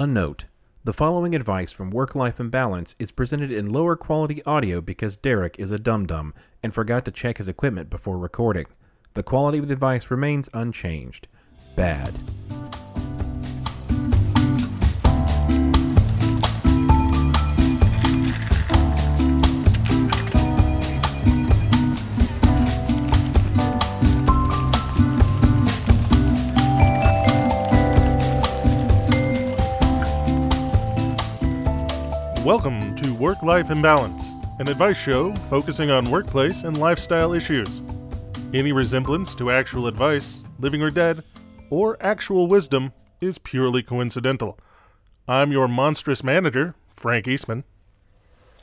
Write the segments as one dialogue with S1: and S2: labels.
S1: A note the following advice from Work Life Imbalance is presented in lower quality audio because Derek is a dum dum and forgot to check his equipment before recording. The quality of the advice remains unchanged. Bad.
S2: Welcome to Work Life Imbalance, an advice show focusing on workplace and lifestyle issues. Any resemblance to actual advice, living or dead, or actual wisdom is purely coincidental. I'm your monstrous manager, Frank Eastman.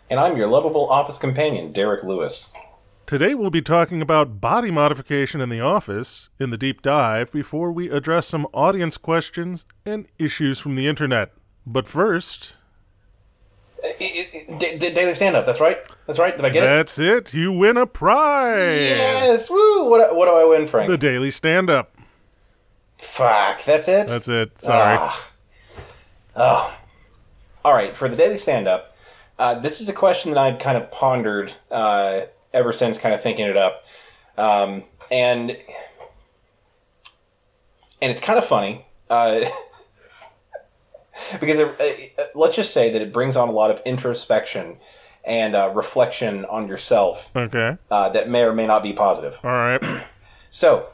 S3: And I'm your lovable office companion, Derek Lewis.
S2: Today we'll be talking about body modification in the office in the deep dive before we address some audience questions and issues from the internet. But first,
S3: D- D- daily stand up, that's right? That's right? Did I get it?
S2: that's it. You win a prize.
S3: Yes! Woo! What, what do I win, Frank?
S2: The daily stand up.
S3: Fuck, that's it?
S2: That's it. Sorry.
S3: Ah. Oh. All right, for the daily stand up, uh, this is a question that I'd kind of pondered uh, ever since kind of thinking it up. Um, and and it's kind of funny. Uh, because it, uh, let's just say that it brings on a lot of introspection and uh, reflection on yourself
S2: Okay.
S3: uh, that may or may not be positive.
S2: All right.
S3: So,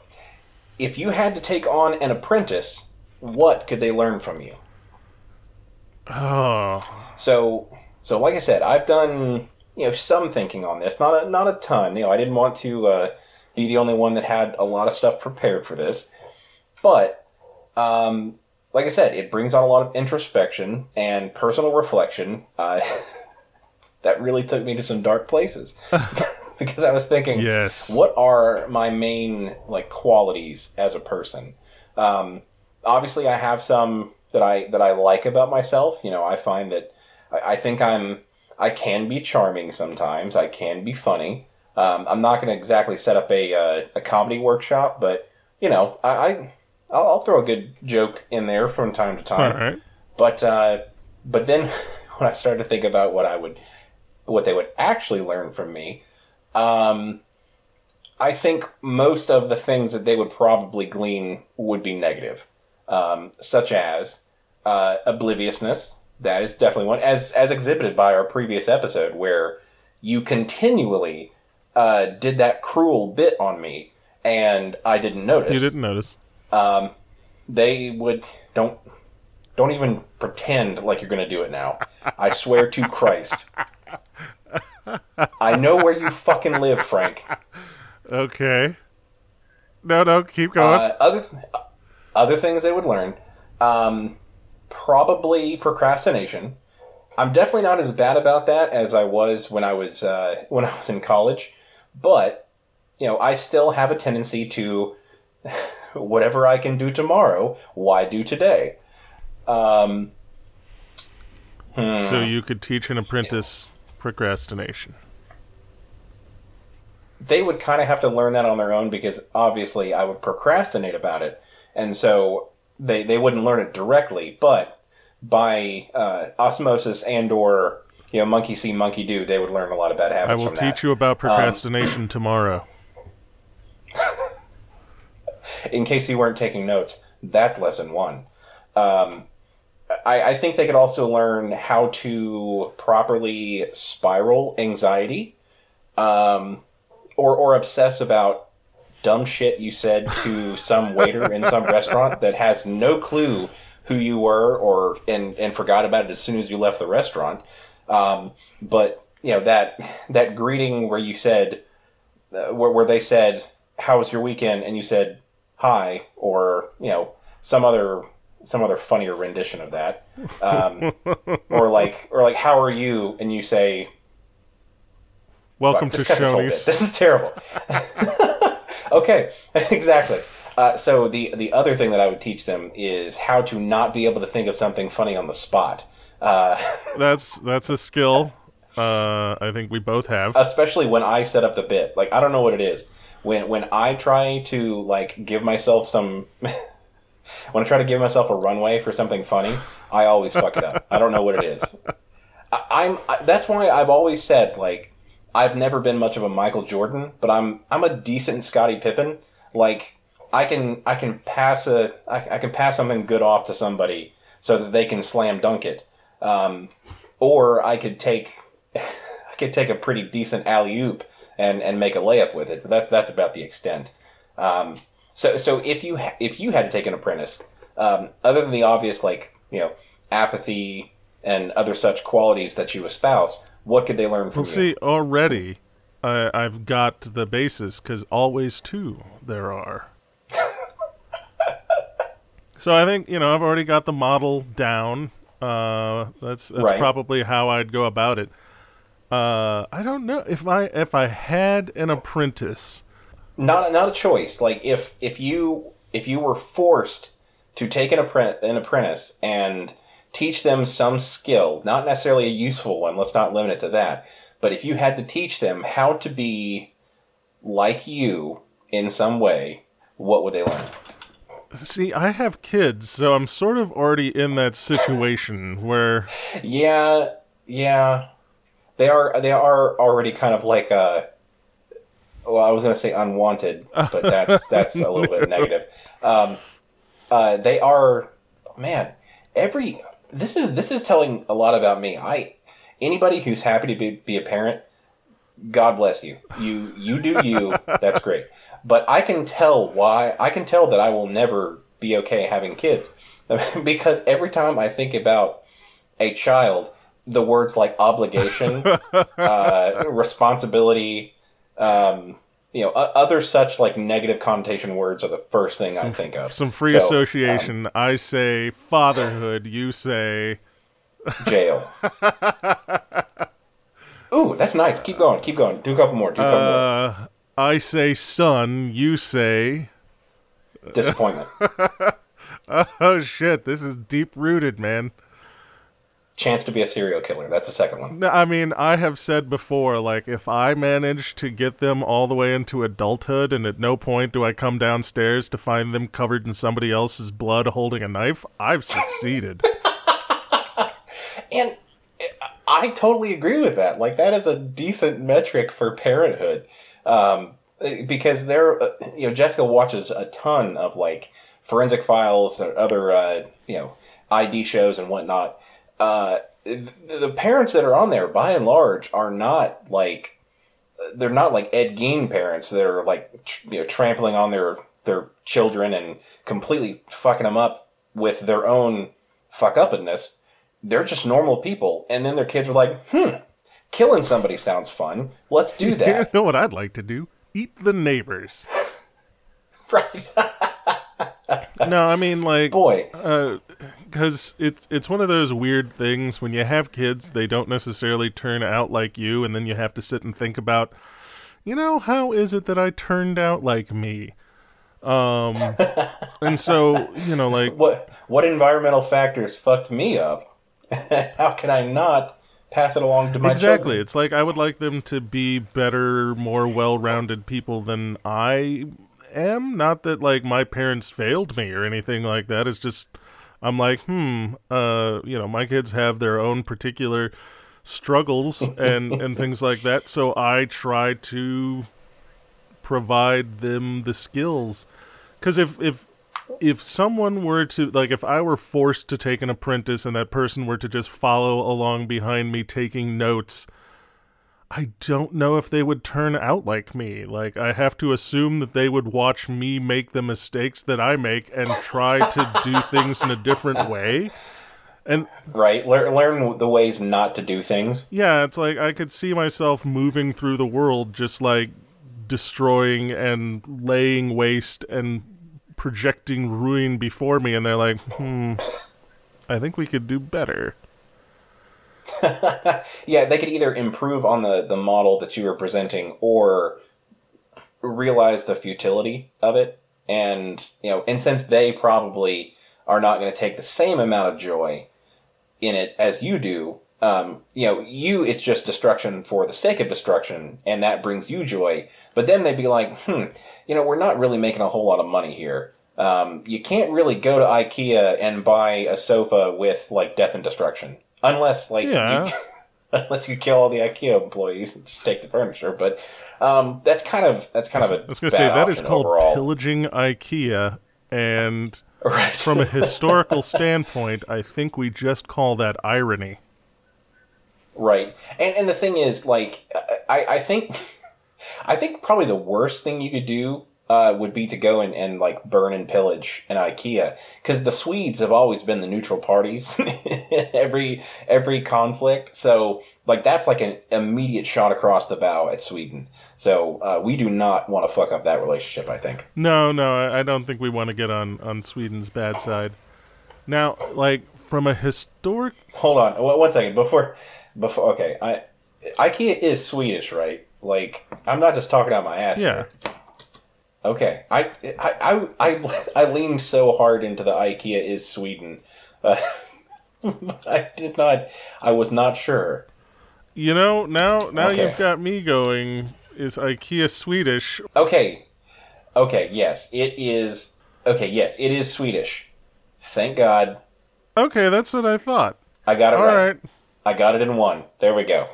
S3: if you had to take on an apprentice, what could they learn from you?
S2: Oh.
S3: So, so like I said, I've done you know some thinking on this, not a, not a ton. You know, I didn't want to uh, be the only one that had a lot of stuff prepared for this, but um, like I said, it brings on a lot of introspection and personal reflection. Uh, that really took me to some dark places because I was thinking,
S2: Yes.
S3: what are my main like qualities as a person? Um, obviously, I have some that I that I like about myself. You know, I find that I, I think I'm I can be charming sometimes. I can be funny. Um, I'm not going to exactly set up a uh, a comedy workshop, but you know, I, I I'll, I'll throw a good joke in there from time to time.
S2: right.
S3: But uh, but then when I started to think about what I would what they would actually learn from me, um, I think most of the things that they would probably glean would be negative, um, such as uh, obliviousness. That is definitely one, as as exhibited by our previous episode, where you continually uh, did that cruel bit on me, and I didn't notice
S2: You didn't notice.
S3: Um, they would don't don't even pretend like you're going to do it now. I swear to Christ. I know where you fucking live, Frank.
S2: Okay. No, no, keep going.
S3: Uh, other th- other things they would learn, um, probably procrastination. I'm definitely not as bad about that as I was when I was uh, when I was in college, but you know I still have a tendency to whatever I can do tomorrow, why do today? Um, hmm.
S2: so you could teach an apprentice procrastination.
S3: they would kind of have to learn that on their own because obviously I would procrastinate about it, and so they they wouldn't learn it directly, but by uh, osmosis and or you know monkey see monkey do, they would learn a lot of bad
S2: I will teach
S3: that.
S2: you about procrastination tomorrow.
S3: In case you weren't taking notes, that's lesson one. Um, I, I think they could also learn how to properly spiral anxiety, um, or or obsess about dumb shit you said to some waiter in some restaurant that has no clue who you were, or and and forgot about it as soon as you left the restaurant. Um, but you know that that greeting where you said uh, where where they said how was your weekend and you said hi or you know some other some other funnier rendition of that um, or like or like how are you and you say
S2: Welcome to
S3: cut this.
S2: Shoney's.
S3: This is terrible. okay, exactly. Uh, so the the other thing that I would teach them is how to not be able to think of something funny on the spot. Uh,
S2: That's that's a skill. Uh, I think we both have.
S3: especially when I set up the bit. Like I don't know what it is. When when I try to like give myself some when I try to give myself a runway for something funny, I always fuck it up. I don't know what it is. I, I'm I, that's why I've always said like I've never been much of a Michael Jordan, but I'm I'm a decent Scottie Pippen. Like I can I can pass a I, I can pass something good off to somebody so that they can slam dunk it, um, or I could take I could take a pretty decent alley oop and and make a layup with it. But that's that's about the extent. Um, so so if you ha- if you had to take an apprentice, um, other than the obvious like you know apathy and other such qualities that you espouse, what could they learn from
S2: Well,
S3: you?
S2: see, already I I've got the basis because always two there are. so I think you know I've already got the model down. Uh, that's that's
S3: Right.
S2: probably how I'd go about it. Uh, I don't know if I if I had an apprentice.
S3: not not a choice. Like if if you if you were forced to take an apprentice, an apprentice and teach them some skill, not necessarily a useful one. Let's not limit it to that. But if you had to teach them how to be like you in some way, what would they learn?
S2: See, I have kids, so I'm sort of already in that situation where
S3: Yeah, yeah. They are they are already kind of like uh well, I was going to say unwanted, but that's that's a little bit negative. Um, uh, they are man, every this is this is telling a lot about me. I anybody who's happy to be, be a parent, God bless you. You you do you. That's great. But I can tell why. I can tell that I will never be okay having kids because every time I think about a child, the words like obligation, uh, responsibility, um, you know, other such like negative connotation words are the first thing I think of.
S2: some free
S3: So, um,
S2: association. I say fatherhood, you say
S3: jail. Ooh, that's nice. Keep going. Keep going. Do a couple more. Do a couple more.
S2: uh, I say son, you say
S3: Disappointment.
S2: oh shit, this is deep rooted, man.
S3: Chance to be a serial killer. That's the second one.
S2: I mean, I have said before, like, if I manage to get them all the way into adulthood and at no point do I come downstairs to find them covered in somebody else's blood holding a knife, I've succeeded.
S3: And I totally agree with that. Like that is a decent metric for parenthood, um, because there, uh, you know, Jessica watches a ton of like forensic files and other, uh, you know, ID shows and whatnot. Uh, the, parents that are on there, by and large, are not like they're not like Ed Gein parents that are like tr- you know trampling on their their children and completely fucking them up with their own fuck upness. They're just normal people, and then their kids are like, "Hmm, killing somebody sounds fun. Let's do that."
S2: you
S3: that."
S2: know what I'd like to do? Eat the neighbors.
S3: right?
S2: No, I mean, like,
S3: Boy,
S2: because it's it's one of those weird things when you have kids they don't necessarily turn out like you and then you have to sit and think about you know how is it that i turned out like me um and so you know like
S3: what what environmental factors fucked me up? How can I not pass it along to my
S2: exactly
S3: children?
S2: it's like i would like them to be better more well-rounded people than i am not that like my parents failed me or anything like that it's just i'm like hmm uh you know my kids have their own particular struggles and and things like that. So i try to provide them the skills. Because if if if someone were to like if i were forced to take an apprentice and that person were to just follow along behind me taking notes i don't know if they would turn out like me like i have to assume that they would watch me make the mistakes that i make and try to do things in a different way and
S3: Right? Learn learn the ways not to do things.
S2: yeah, it's like I could see myself moving through the world just like destroying and laying waste and projecting ruin before me and they're like, "Hmm, I think we could do better."
S3: Yeah, they could either improve on the, the model that you were presenting or realize the futility of it. And, you know, and since they probably are not going to take the same amount of joy in it as you do, um, you know, you, it's just destruction for the sake of destruction, and that brings you joy. But then they'd be like, hmm, you know, we're not really making a whole lot of money here. Um, you can't really go to IKEA and buy a sofa with like death and destruction, unless like
S2: Yeah.
S3: you, unless you kill all the IKEA employees and just take the furniture. But um, that's kind of that's kind of a
S2: I was going to say that is called
S3: overall.
S2: pillaging IKEA, and
S3: right.
S2: from a historical standpoint, I think we just call that irony.
S3: Right. And and the thing is, like, I, I think I think probably the worst thing you could do uh, would be to go and, and like burn and pillage an IKEA because the Swedes have always been the neutral parties every every conflict. So like that's like an immediate shot across the bow at Sweden. So uh, we do not want to fuck up that relationship. I think.
S2: No, no, I- don't think we want to get on on Sweden's bad side. Now, like from a historic,
S3: Hold on, one one second before before. Okay, I IKEA is Swedish, right? Like I'm not just talking out my ass.
S2: yeah,
S3: here. Okay, I I I I, I leaned so hard into the IKEA is Sweden. Uh, I did not. I was not sure.
S2: you know, now now
S3: Okay.
S2: you've got me going. Is IKEA Swedish?
S3: Okay, okay, yes, it is. Okay, yes, it is Swedish. Thank God,
S2: Okay, that's what I thought.
S3: I got it
S2: All
S3: right.
S2: right.
S3: I got it in one. There we go.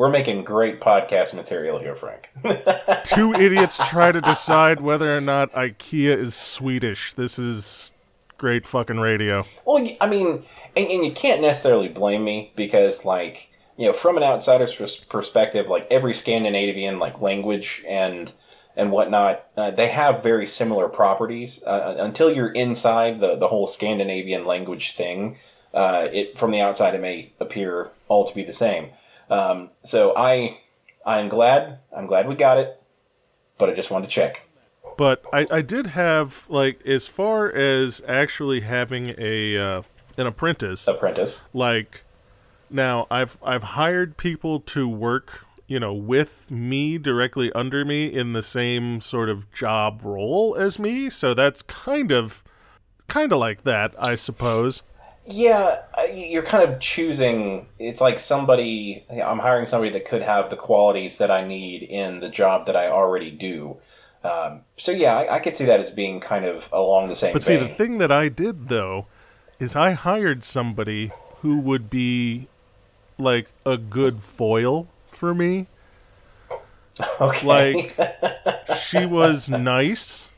S3: We're making great podcast material here, Frank.
S2: Two idiots try to decide whether or not IKEA is Swedish. This is great fucking radio.
S3: Well, I mean, and, and you can't necessarily blame me because, like, you know, from an outsider's pers- perspective, like every Scandinavian like language and and whatnot, uh, they have very similar properties. Uh, until you're inside the the whole Scandinavian language thing, uh, it from the outside it may appear all to be the same. Um, so I I'm glad I'm glad we got it, but I just wanted to check.
S2: But I, I did have like as far as actually having a uh, an apprentice.
S3: Apprentice.
S2: like now I've I've hired people to work, you know, with me directly under me in the same sort of job role as me, so that's kind of kind of like that, I suppose.
S3: Yeah, uh, you're kind of choosing. It's like somebody. I'm hiring somebody that could have the qualities that I need in the job that I already do. Um, so yeah, I, I could see that as being kind of along the same
S2: But see,
S3: vein.
S2: the thing that I did though is I hired somebody who would be like a good foil for me.
S3: okay.
S2: like she was nice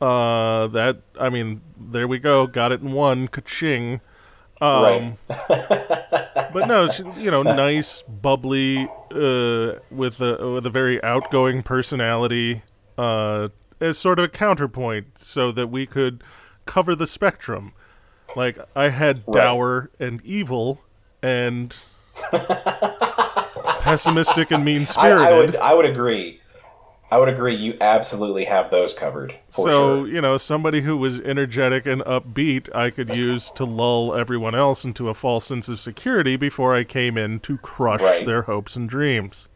S2: uh that i mean there we go got it in one ka-ching um but no she, you know nice bubbly uh with a with a very outgoing personality uh as sort of a counterpoint so that we could cover the spectrum like i had
S3: Right.
S2: dour and evil and pessimistic and mean
S3: I,
S2: spirited
S3: I would. I would agree. I would agree. You absolutely have those covered for
S2: so
S3: sure.
S2: you know somebody who was energetic and upbeat i could use to lull everyone else into a false sense of security before i came in to crush
S3: Right.
S2: their hopes and dreams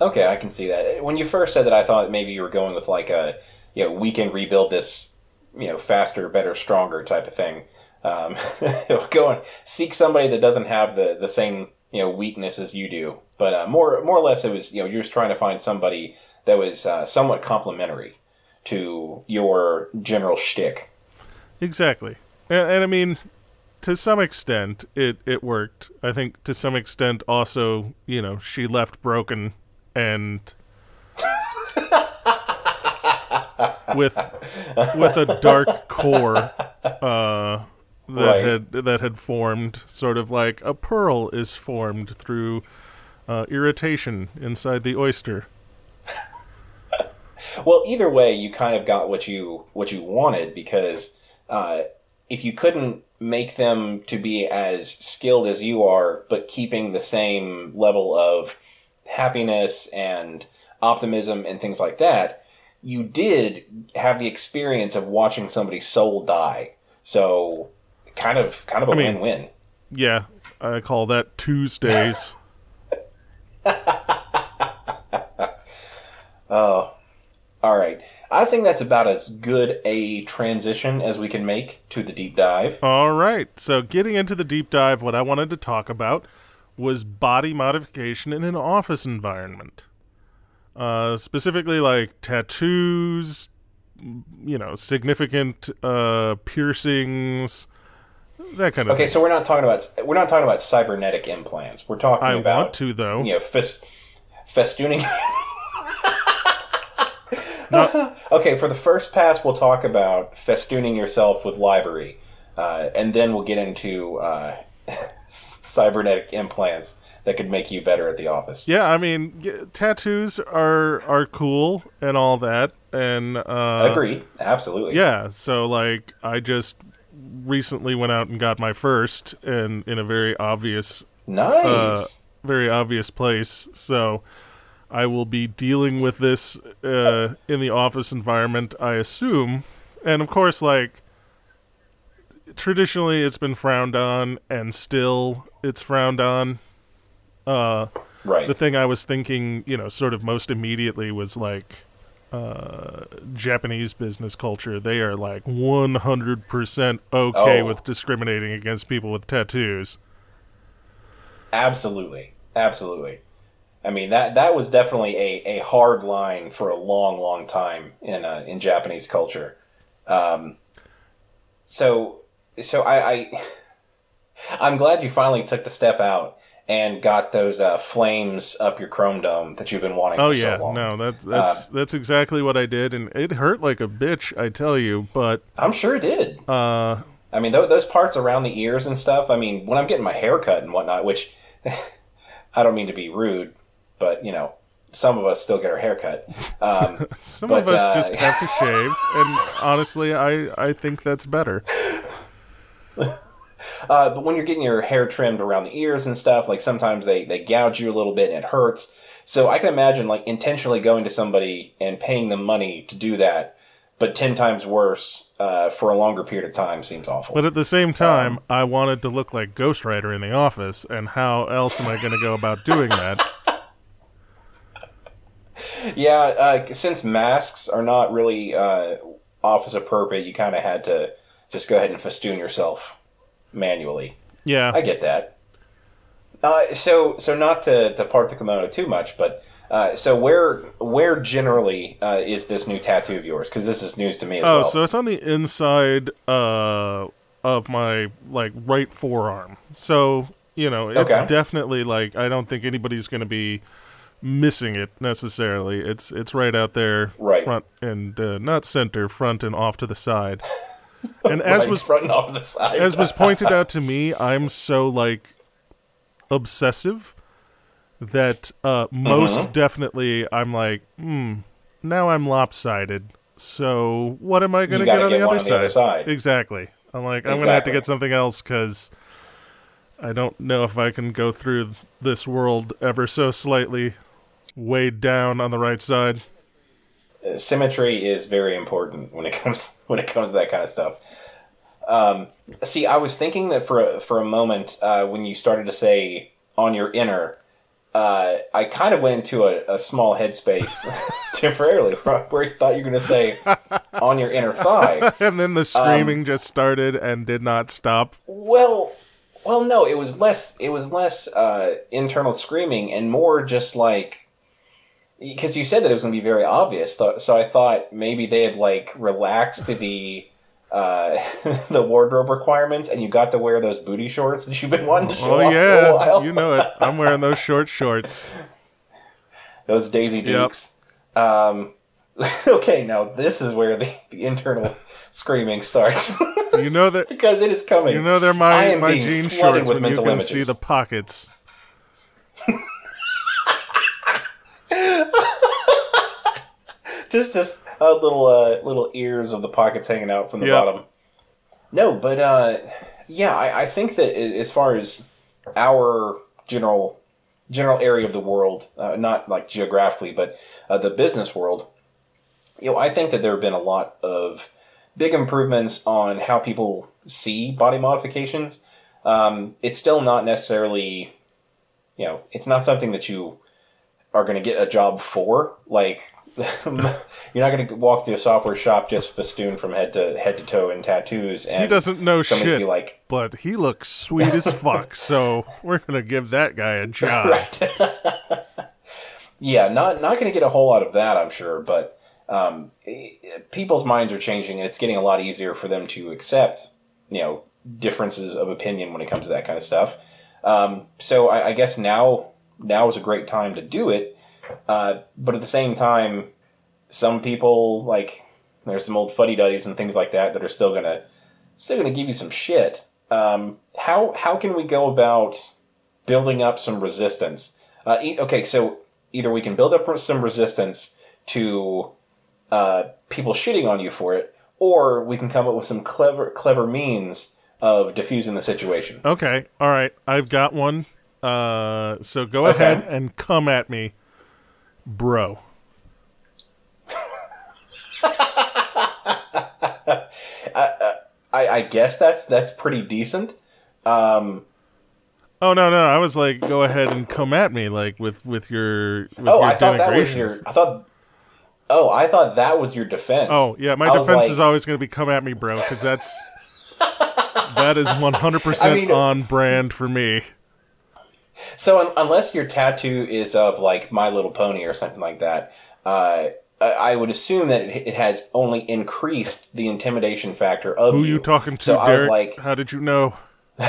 S3: Okay, I can see that. When you first said that, I thought maybe you were going with like a, you know, we can rebuild this, you know, faster, better, stronger type of thing. Um, go and seek somebody that doesn't have the the same you know weakness as you do. But uh, more more or less, it was you know you're just trying to find somebody that was uh, somewhat complementary to your general shtick.
S2: exactly and, and i mean to some extent it it worked i think to some extent also you know she left broken and with with a dark core uh that
S3: Right.
S2: had that had formed sort of like a pearl is formed through uh, irritation inside the oyster
S3: Well, either way, you kind of got what you what you wanted because uh, if you couldn't make them to be as skilled as you are, but keeping the same level of happiness and optimism and things like that, you did have the experience of watching somebody's soul die. So, kind of kind of a
S2: I mean-
S3: win-win.
S2: yeah i call that tuesdays
S3: Oh. I think that's about as good a transition as we can make to the deep dive.
S2: All right. So, getting into the deep dive, what I wanted to talk about was body modification in an office environment. Uh, specifically, like tattoos, you know, significant uh, piercings, that kind of
S3: Okay,
S2: thing.
S3: so we're not talking about we're not talking about cybernetic implants. We're talking
S2: I
S3: about
S2: want to though.
S3: you know fest, festooning.
S2: Not-
S3: okay, for the first pass, we'll talk about festooning yourself with livery, uh, and then we'll get into uh, cybernetic implants that could make you better at the office.
S2: Yeah, I mean, y- tattoos are are cool and all that, and uh,
S3: Agreed. Absolutely.
S2: Yeah, so like I just recently went out and got my first, and in a very obvious,
S3: Nice.
S2: uh, very obvious place. So I will be dealing with this uh, in the office environment, I assume, and of course, like traditionally, it's been frowned on, and still it's frowned on. Uh,
S3: right.
S2: the thing I was thinking, you know, sort of most immediately was like uh, Japanese business culture. They are like 100% okay
S3: Oh.
S2: with discriminating against people with tattoos.
S3: Absolutely, absolutely. I mean that that was definitely a, a hard line for a long, long time in uh, in Japanese culture. Um, so so I, I I'm glad you finally took the step out and got those uh, flames up your chrome dome that you've been wanting.
S2: Oh
S3: for
S2: yeah,
S3: so long.
S2: no, that's that's that's exactly what I did, and it hurt like a bitch, I tell you. But
S3: I'm sure it did.
S2: uh,
S3: I mean, th- those parts around the ears and stuff. I mean, when I'm getting my hair cut and whatnot, which I don't mean to be rude, but you know, some of us still get our hair cut. Um,
S2: some
S3: But,
S2: of us
S3: uh,
S2: just have to shave, and honestly, I I think that's better.
S3: uh, but when you're getting your hair trimmed around the ears and stuff, like sometimes they they gouge you a little bit and it hurts. So I can imagine like intentionally going to somebody and paying them money to do that, but ten times worse uh, for a longer period of time seems awful.
S2: But at the same time, I wanted to look like Ghost Rider in the office, and how else am I going to go about doing that?
S3: Yeah, uh, since masks are not really uh, office appropriate, you kind of had to just go ahead and festoon yourself manually.
S2: Yeah,
S3: I get that. Uh, so, so not to, to part the kimono too much, but uh, so where where generally uh, is this new tattoo of yours? Because this is news to me
S2: Oh,
S3: well.
S2: so it's on the inside uh, of my like right forearm. So you know, it's
S3: Okay.
S2: definitely like I don't think anybody's going to be missing it necessarily. It's it's right out there,
S3: Right.
S2: front and uh, not center, front and off to the side. And as
S3: Right
S2: was
S3: front and off the side.
S2: as was pointed out to me, I'm so like obsessive that uh, most
S3: Mm-hmm.
S2: definitely I'm like, hmm, now I'm lopsided. So what am I going to get on,
S3: get
S2: the, other
S3: on the other side.
S2: Exactly. I'm like, I'm going to have to get something else because I don't know if I can go through this world ever so slightly weighed down on the right side.
S3: symmetry is very important when it comes when it comes to that kind of stuff. Um, see, I was thinking that for a, for a moment uh, when you started to say on your inner, uh, I kind of went into a, a small headspace temporarily where I thought you were going to say on your inner thigh.
S2: And then the
S3: Um,
S2: screaming just started and did not stop.
S3: Well, well, no, it was less. It was less uh, internal screaming and more just like because you said that it was going to be very obvious. So, so I thought maybe they had like relaxed the uh, the wardrobe requirements, and you got to wear those booty shorts that you've been wanting to show
S2: Oh
S3: off for a
S2: yeah,
S3: while.
S2: you know it. I'm wearing those short shorts.
S3: those Daisy Dukes. Um, okay, now this is where the, the internal screaming starts
S2: You know that
S3: because it is coming.
S2: you know they're my my jean shorts
S3: with
S2: when you can
S3: images.
S2: see the pockets.
S3: just just uh, little uh, little ears of the pockets hanging out from the
S2: Yep.
S3: bottom. No, but uh, yeah, I, I think that as far as our general general area of the world, uh, not like geographically, but uh, the business world, you know, I think that there have been a lot of big improvements on how people see body modifications. Um, it's still not necessarily, you know, it's not something that you are going to get a job for. Like, you're not going to walk to a software shop just festooned from head to head to toe in tattoos, and
S2: He doesn't know shit,
S3: like,
S2: but he looks sweet as fuck. So we're gonna give that guy a job.
S3: right. yeah, not not going to get a whole lot of that, I'm sure, but um, people's minds are changing, and it's getting a lot easier for them to accept, you know, differences of opinion when it comes to that kind of stuff. Um, so I, I guess now now is a great time to do it. Uh, but at the same time, some people like there's some old fuddy duddies and things like that that are still gonna still gonna give you some shit. Um, how how can we go about building up some resistance? Uh, e- okay, so either we can build up some resistance to uh, people shitting on you for it, or we can come up with some clever clever means of diffusing the situation.
S2: Okay, all right, I've got one. Uh, so go
S3: Okay.
S2: ahead and come at me, bro.
S3: I, I guess that's that's pretty decent. Um,
S2: Oh no, no, I was like, go ahead and come at me, like with with your with
S3: oh,
S2: your
S3: I thought that was your. I thought. Oh, I thought that was your defense.
S2: Oh yeah, my
S3: I
S2: defense
S3: like-
S2: is always going to be come at me, bro, because that's that is one hundred percent on brand for me.
S3: So un- unless your tattoo is of like My Little Pony or something like that, uh, I- I would assume that it, it has only increased the intimidation factor of
S2: Who
S3: you.
S2: you talking to,
S3: So
S2: Derek?
S3: I was like,
S2: How did you know?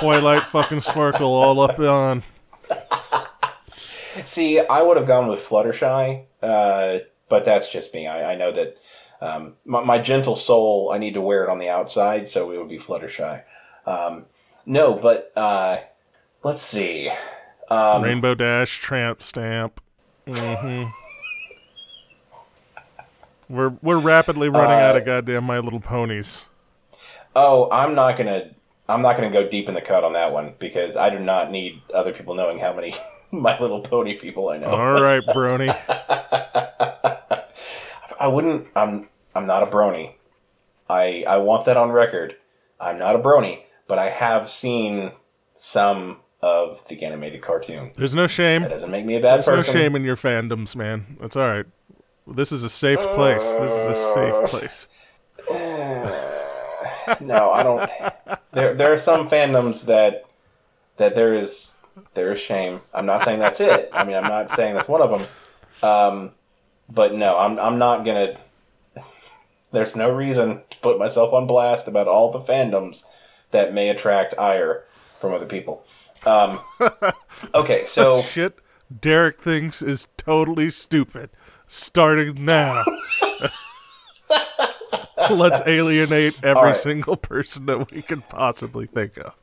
S2: Twilight fucking sparkle all up on.
S3: see, I would have gone with Fluttershy, uh, but that's just me. I, I know that um, my, my gentle soul, I need to wear it on the outside, so it would be Fluttershy. Um, no, but uh, let's see. Um,
S2: Rainbow Dash, Tramp Stamp. hmm We're we're rapidly running out
S3: Uh,
S2: of goddamn My Little Ponies.
S3: Oh, I'm not gonna. I'm not gonna go deep in the cut on that one because I do not need other people knowing how many My Little Pony people I know.
S2: All right, Brony.
S3: I wouldn't. I'm. I'm not a brony. I. I want that on record. I'm not a brony, but I have seen some of the animated cartoon.
S2: There's no shame.
S3: That doesn't make me a bad person.
S2: There's no shame in your fandoms, man. That's all right. This is a safe place. This is a safe place.
S3: no, I don't. There, there are some fandoms that that there is there is shame. I'm not saying that's it. I mean, I'm not saying that's one of them. Um, but no, I'm I'm not gonna. There's no reason to put myself on blast about all the fandoms that may attract ire from other people. Um, okay, so
S2: Shit, Derek thinks is totally stupid. Starting now. Let's alienate every
S3: right.
S2: single person that we can possibly think of.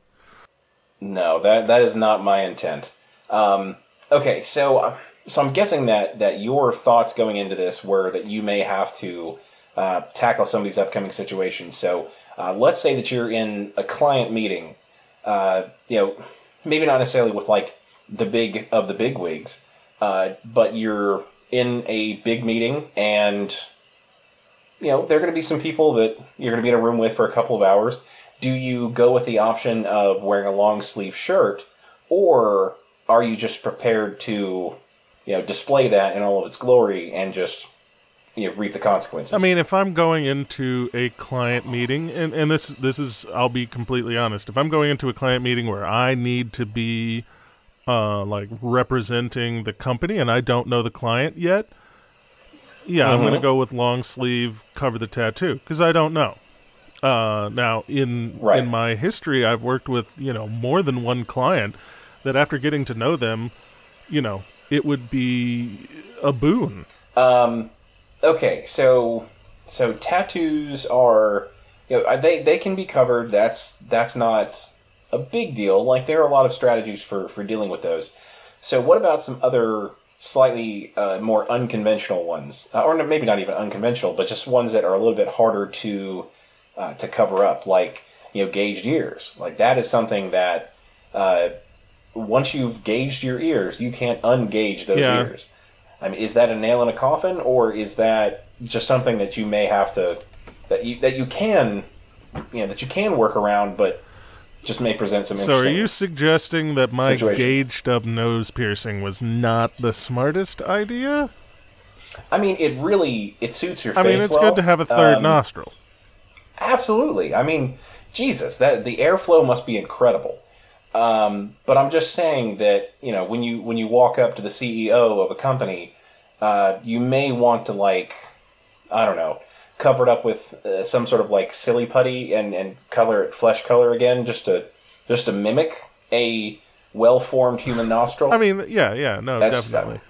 S3: No, that that is not my intent. Um, okay, so uh, so I'm guessing that that your thoughts going into this were that you may have to uh, tackle some of these upcoming situations. So uh, let's say that you're in a client meeting, uh, you know, maybe not necessarily with like the big of the big wigs, uh, but you're in a big meeting and you know there are going to be some people that you're going to be in a room with for a couple of hours. Do you go with the option of wearing a long sleeve shirt or are you just prepared to you know display that in all of its glory and just you know reap the consequences
S2: I mean, if I'm going into a client meeting, and, and this this is, I'll be completely honest. If I'm going into a client meeting where I need to be, uh, like representing the company, and I don't know the client yet, yeah, I'm going to go with long sleeve, cover the tattoo, because I don't know. Uh, now, in
S3: Right.
S2: in my history, I've worked with you know more than one client that after getting to know them, you know, it would be a boon.
S3: Um, okay, so so tattoos are you know they they can be covered. That's that's not a big deal. Like there are a lot of strategies for for dealing with those. So what about some other slightly uh, more unconventional ones, uh, or maybe not even unconventional, but just ones that are a little bit harder to uh, to cover up, like you know gauged ears. Like that is something that uh, once you've gauged your ears, you can't ungauge those
S2: Yeah.
S3: ears. I mean, is that a nail in a coffin, or is that just something that you may have to that you that you can, you know, that you can work around, but just may present some.
S2: So, are you suggesting that my
S3: situations.
S2: gauged up nose piercing was not the smartest idea?
S3: I mean, it really it suits your.
S2: I mean, it's
S3: well.
S2: good to have a third
S3: Um,
S2: nostril.
S3: Absolutely. I mean, Jesus, that the airflow must be incredible. Um, but I'm just saying that you know when you when you walk up to the CEO of a company, uh, you may want to like, I don't know, cover it up with uh, some sort of like silly putty and and color it flesh color again, just to just to mimic a well formed human nostril.
S2: I mean, yeah, yeah, no,
S3: That's-
S2: definitely.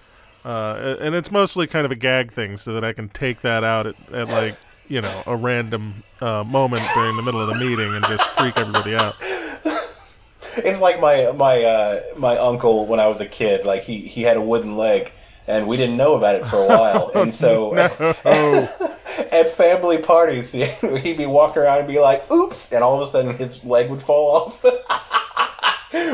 S2: Uh, and it's mostly kind of a gag thing, so that I can take that out at, at like you know a random uh, moment during the middle of the meeting and just freak everybody out.
S3: It's like my my uh, my uncle when I was a kid. Like he he had a wooden leg, and we didn't know about it for a while. and so
S2: Oh,
S3: at family parties, he'd be walking around and be like, "Oops!" and all of a sudden his leg would fall off.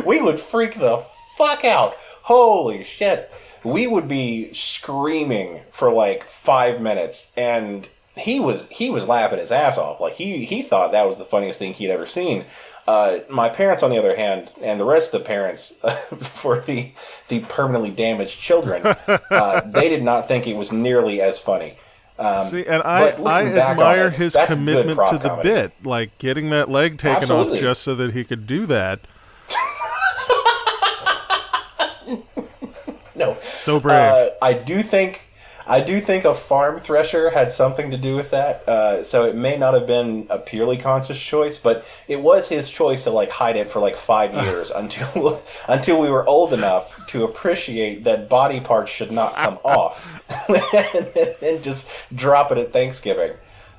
S3: we would freak the fuck out. Holy shit! We would be screaming for like five minutes, and he was he was laughing his ass off. Like he he thought that was the funniest thing he'd ever seen. Uh, my parents, on the other hand, and the rest of the parents for the the permanently damaged children, uh, they did not think it was nearly as funny. Um,
S2: see, and I I
S3: looking back on
S2: admire
S3: it,
S2: his commitment to the
S3: comedy.
S2: bit, like getting that leg taken
S3: Absolutely.
S2: off just so that he could do that.
S3: no,
S2: So brave.
S3: Uh, I do think I do think a farm thresher had something to do with that. Uh, so it may not have been a purely conscious choice, but it was his choice to like hide it for like five years until until we were old enough to appreciate that body parts should not come off, and just drop it at Thanksgiving.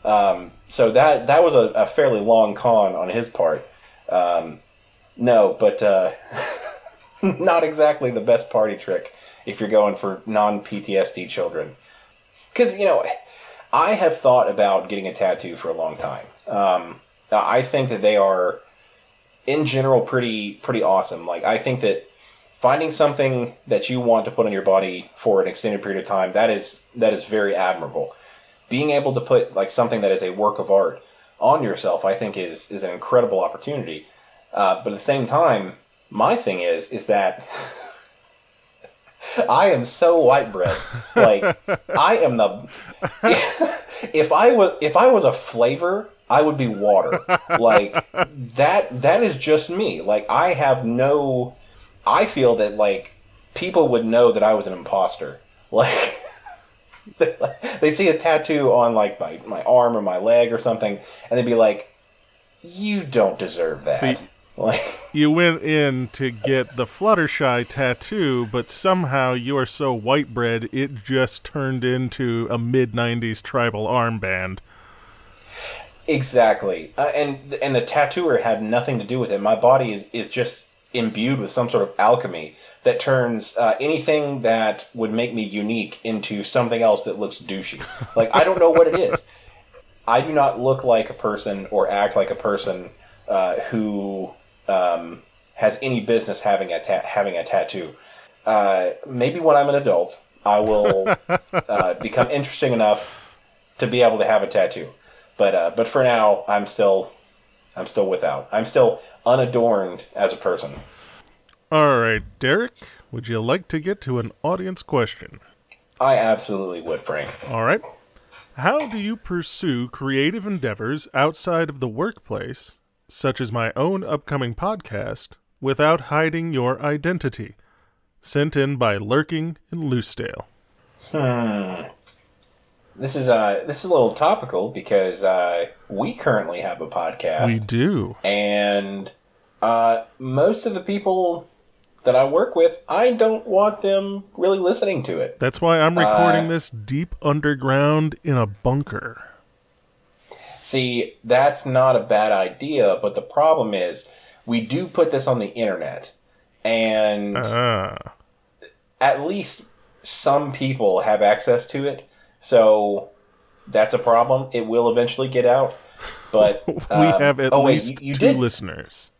S3: Um, so that that was a, a fairly long con on his part. Um, no, but uh, not exactly the best party trick if you're going for non PTSD children. Because, you know, I have thought about getting a tattoo for a long time. Um, I think that they are, in general, pretty pretty awesome. Like, I think that finding something that you want to put on your body for an extended period of time that is that is very admirable. Being able to put like something that is a work of art on yourself, I think, is is an incredible opportunity. Uh, but at the same time, my thing is is that I am so white bread. Like I am the if I was if I was a flavor, I would be water. Like that that is just me. Like I have no I feel that like people would know that I was an imposter. Like they see a tattoo on like my, my arm or my leg or something and they'd be like you don't deserve that.
S2: See-
S3: like
S2: you went in to get the Fluttershy tattoo, but somehow you are so white bread it just turned into a mid '90s tribal armband.
S3: Exactly, uh, and and the tattooer had nothing to do with it. My body is, is just imbued with some sort of alchemy that turns uh, anything that would make me unique into something else that looks douchey. Like I don't know what it is. I do not look like a person or act like a person uh, who um, has any business having a ta- having a tattoo. Uh, maybe when I'm an adult, I will uh, become interesting enough to be able to have a tattoo. But uh, but for now, I'm still I'm still without. I'm still unadorned as a person.
S2: All right, Derek, would you like to get to an audience question?
S3: I absolutely would, Frank.
S2: All right. How do you pursue creative endeavors outside of the workplace, such as my own upcoming podcast, without hiding your identity? Sent in by Lurking in Loosedale. Hmm.
S3: This is uh this is a little topical because uh, we currently have a podcast,
S2: We do.
S3: and uh, most of the people that I work with, I don't want them really listening to it.
S2: That's why I'm recording
S3: Uh,
S2: this deep underground in a bunker.
S3: See, that's not a bad idea, but the problem is we do put this on the internet, and
S2: Ah.
S3: at least some people have access to it. So that's a problem. It will eventually get out. But
S2: we
S3: um,
S2: have at
S3: oh, wait,
S2: least
S3: you, you
S2: two
S3: did.
S2: listeners.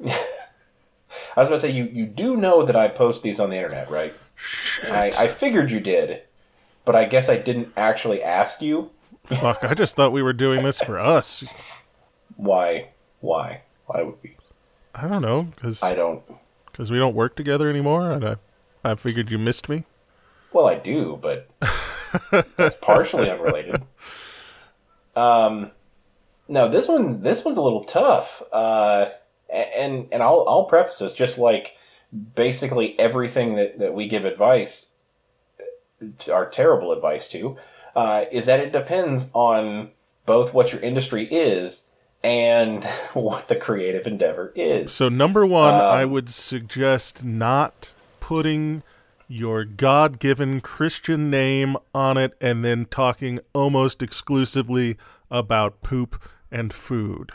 S3: I was going to say you, you do know that I post these on the internet, right? I, I figured you did, but I guess I didn't actually ask you
S2: Fuck, I just thought we were doing this for us.
S3: why. Why? Why would we?
S2: I don't know, because
S3: I don't.
S2: Because we don't work together anymore, and I, I figured you missed me.
S3: Well, I do, but that's partially unrelated. Um, no, this one this one's a little tough. Uh, and and I'll I'll preface this just like basically everything that that we give advice. are terrible advice to, uh, is that it depends on both what your industry is and what the creative endeavor is.
S2: So number one,
S3: Um,
S2: I would suggest not putting your God-given Christian name on it and then talking almost exclusively about poop and food.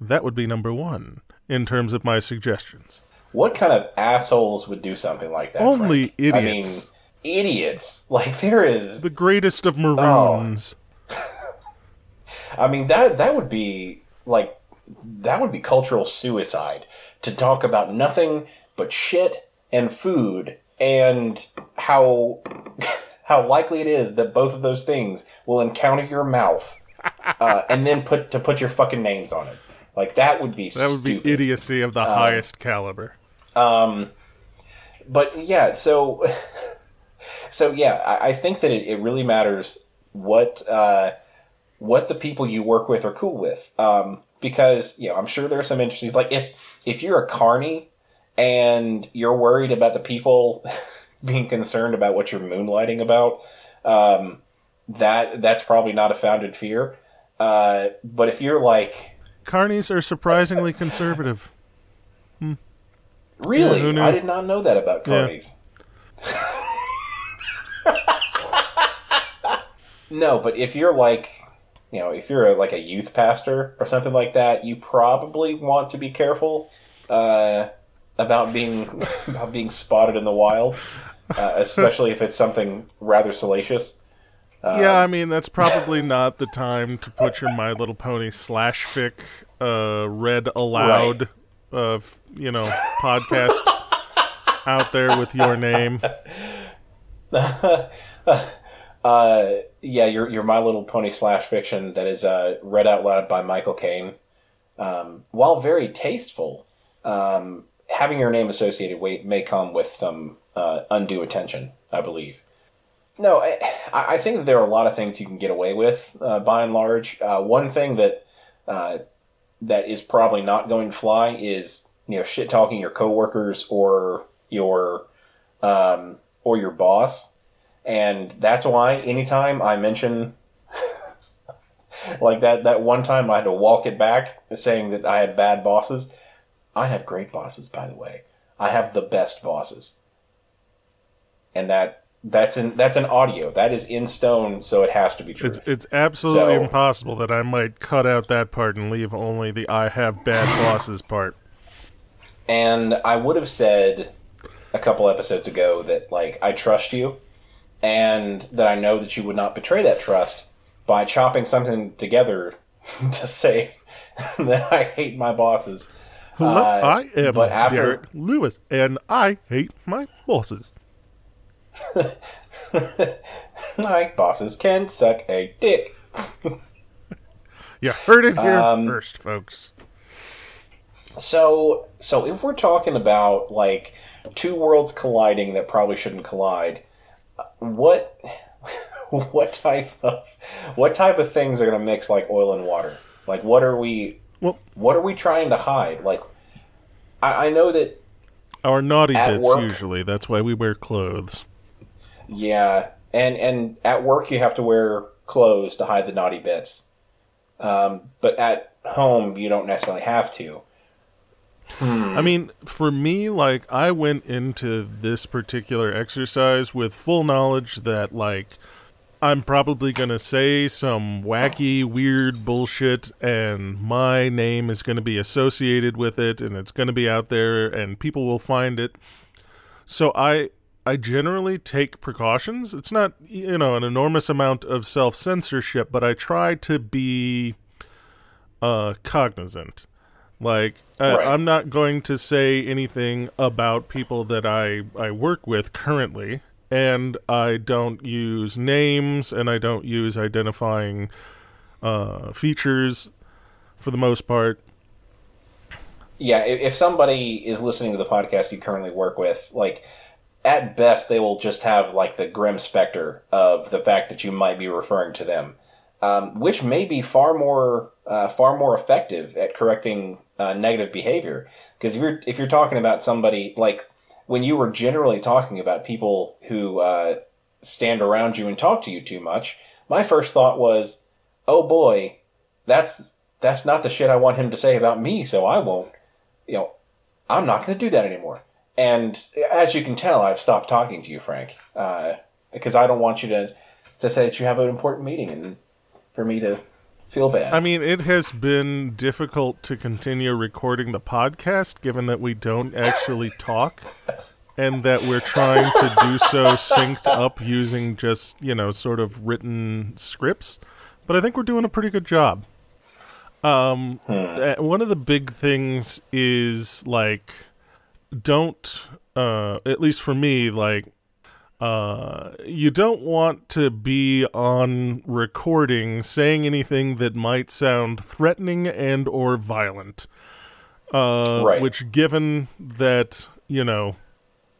S2: That would be number one in terms of my suggestions.
S3: What kind of assholes would do something like that?
S2: Only
S3: Frank? I mean,
S2: idiots.
S3: Like there is.
S2: The greatest
S3: Oh.
S2: of maroons.
S3: I mean that that would be like that would be cultural suicide to talk about nothing but shit and food and how how likely it is that both of those things will encounter your mouth uh, and then put to put your fucking names on it. Like that would be
S2: That would be
S3: stupid.
S2: idiocy of the
S3: Uh,
S2: highest caliber.
S3: Um, but yeah, so so yeah, I, I think that it, it really matters what uh, what the people you work with are cool with. Um, because you know, I'm sure there are some industries like if if you're a carny and you're worried about the people being concerned about what you're moonlighting about, um, that that's probably not a founded fear. Uh, but if you're like
S2: Carnies are surprisingly conservative.
S3: Really?
S2: who knew?
S3: I did not know that about
S2: Yeah.
S3: no, but if you're like, you know, if you're a, like a youth pastor or something like that, you probably want to be careful uh, about being about being spotted in the wild, uh, especially if it's something rather salacious.
S2: yeah, I mean that's probably not the time to put your My Little Pony slash fic uh, read aloud of you know podcast out there with your name.
S3: Uh, yeah, your your My Little Pony slash fiction that is uh, read out loud by Michael Caine. Um, while very tasteful, um, having your name associated may, may come with some uh, undue attention. I believe. No, I, I think there are a lot of things you can get away with uh, by and large. Uh, one thing that uh, that is probably not going to fly is you know shit talking your coworkers or your um, or your boss and that's why anytime I mention like that that one time I had to walk it back saying that I had bad bosses. I have great bosses, by the way. I have the best bosses, and that that's in that's an audio that is in stone, so it has to be true.
S2: It's it's absolutely
S3: So-
S2: impossible that I might cut out that part and leave only the I have bad bosses part.
S3: And I would have said a couple episodes ago that like I trust you and that I know that you would not betray that trust by chopping something together to say that I hate my bosses.
S2: Hello,
S3: Uh,
S2: I am
S3: but after-
S2: Derek Lewis, and I hate my bosses.
S3: My bosses can suck a dick.
S2: You heard it here
S3: Um,
S2: first, folks.
S3: So, so if we're talking about like two worlds colliding that probably shouldn't collide, what what type of what type of things are going to mix like oil and water? Like, what are we
S2: Well,
S3: what are we trying to hide? Like, I, I know that
S2: our naughty bits
S3: work-
S2: usually. That's why we wear clothes.
S3: yeah, and and at work you have to wear clothes to hide the naughty bits, um, but at home you don't necessarily have to.
S2: I mean, for me, like, I went into this particular exercise with full knowledge that, like, I'm probably going to say some wacky, weird bullshit, and my name is going to be associated with it, and it's going to be out there, and people will find it. So I. I generally take precautions. It's not, you know, an enormous amount of self censorship, but I try to be uh, cognizant. Like, I,
S3: Right.
S2: I'm not going to say anything about people that I, I work with currently, and I don't use names, and I don't use identifying uh, features for the most part.
S3: yeah, if, if somebody is listening to the podcast you currently work with, like at best they will just have like the grim specter of the fact that you might be referring to them, um, which may be far more uh, far more effective at correcting uh, negative behavior. Because if you're if you're talking about somebody like when you were generally talking about people who uh, stand around you and talk to you too much, my first thought was, oh boy, that's that's not the shit I want him to say about me, so I won't, you know, I'm not going to do that anymore. And as you can tell, I've stopped talking to you, Frank, uh, because I don't want you to to say that you have an important meeting and for me to feel bad.
S2: I mean, it has been difficult to continue recording the podcast given that we don't actually talk and that we're trying to do so synced up using just, you know, sort of written scripts. But I think we're doing a pretty good job. Um, uh, one of the big things is like, don't, uh, at least for me, like, uh, you don't want to be on recording saying anything that might sound threatening and or violent. Uh,
S3: Right.
S2: Which, given that you know,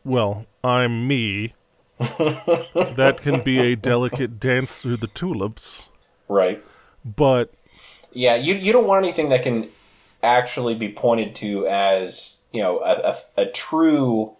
S2: well, I'm me, that can be a delicate dance through the tulips.
S3: right.
S2: But
S3: Yeah, you you don't want anything that can actually be pointed to as you know a, a, a true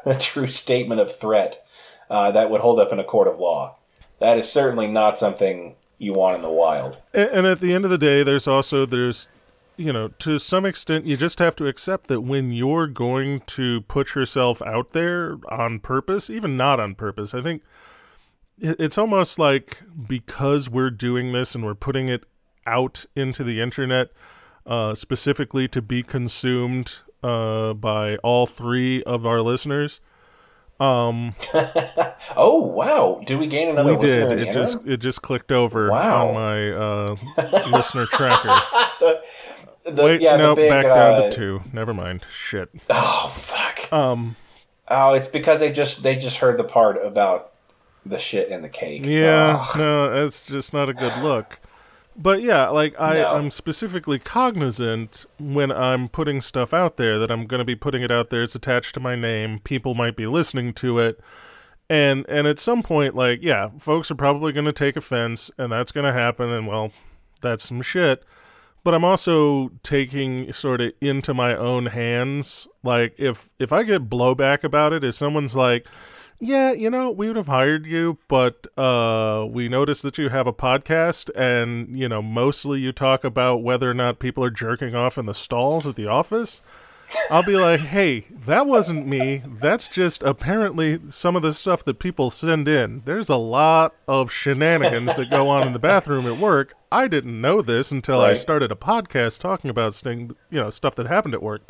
S3: a true statement of threat uh, that would hold up in a court of law. That is certainly not something you want in the wild.
S2: A- And at the end of the day, there's also there's you know to some extent you just have to accept that when you're going to put yourself out there on purpose, even not on purpose, I think it's almost like because we're doing this and we're putting it out into the internet uh, specifically to be consumed uh, by all three of our listeners.
S3: Um, oh wow! Did we gain another
S2: we
S3: listener
S2: did. It just it just clicked over
S3: Wow.
S2: on my uh, listener tracker.
S3: The-
S2: Wait,
S3: yeah, the
S2: no,
S3: big,
S2: back down
S3: uh,
S2: to two. Never mind. Shit.
S3: Oh fuck!
S2: Um,
S3: Oh, it's because they just they just heard the part about the shit in the cake.
S2: yeah, no, it's just not a good look. But yeah, like I,
S3: No.
S2: I'm specifically cognizant when I'm putting stuff out there that I'm going to be putting it out there. It's attached to my name. People might be listening to it, and and at some point, like yeah, folks are probably going to take offense, and that's going to happen. And well, that's some shit. But I'm also taking sort of into my own hands. Like if if I get blowback about it, if someone's like, yeah, you know, we would have hired you, but uh, we noticed that you have a podcast, and you know, mostly you talk about whether or not people are jerking off in the stalls at the office. I'll be like, hey, that wasn't me. That's just apparently some of the stuff that people send in. There's a lot of shenanigans that go on in the bathroom at work. I didn't know this until I started a podcast talking about sting, you know, stuff that happened at work.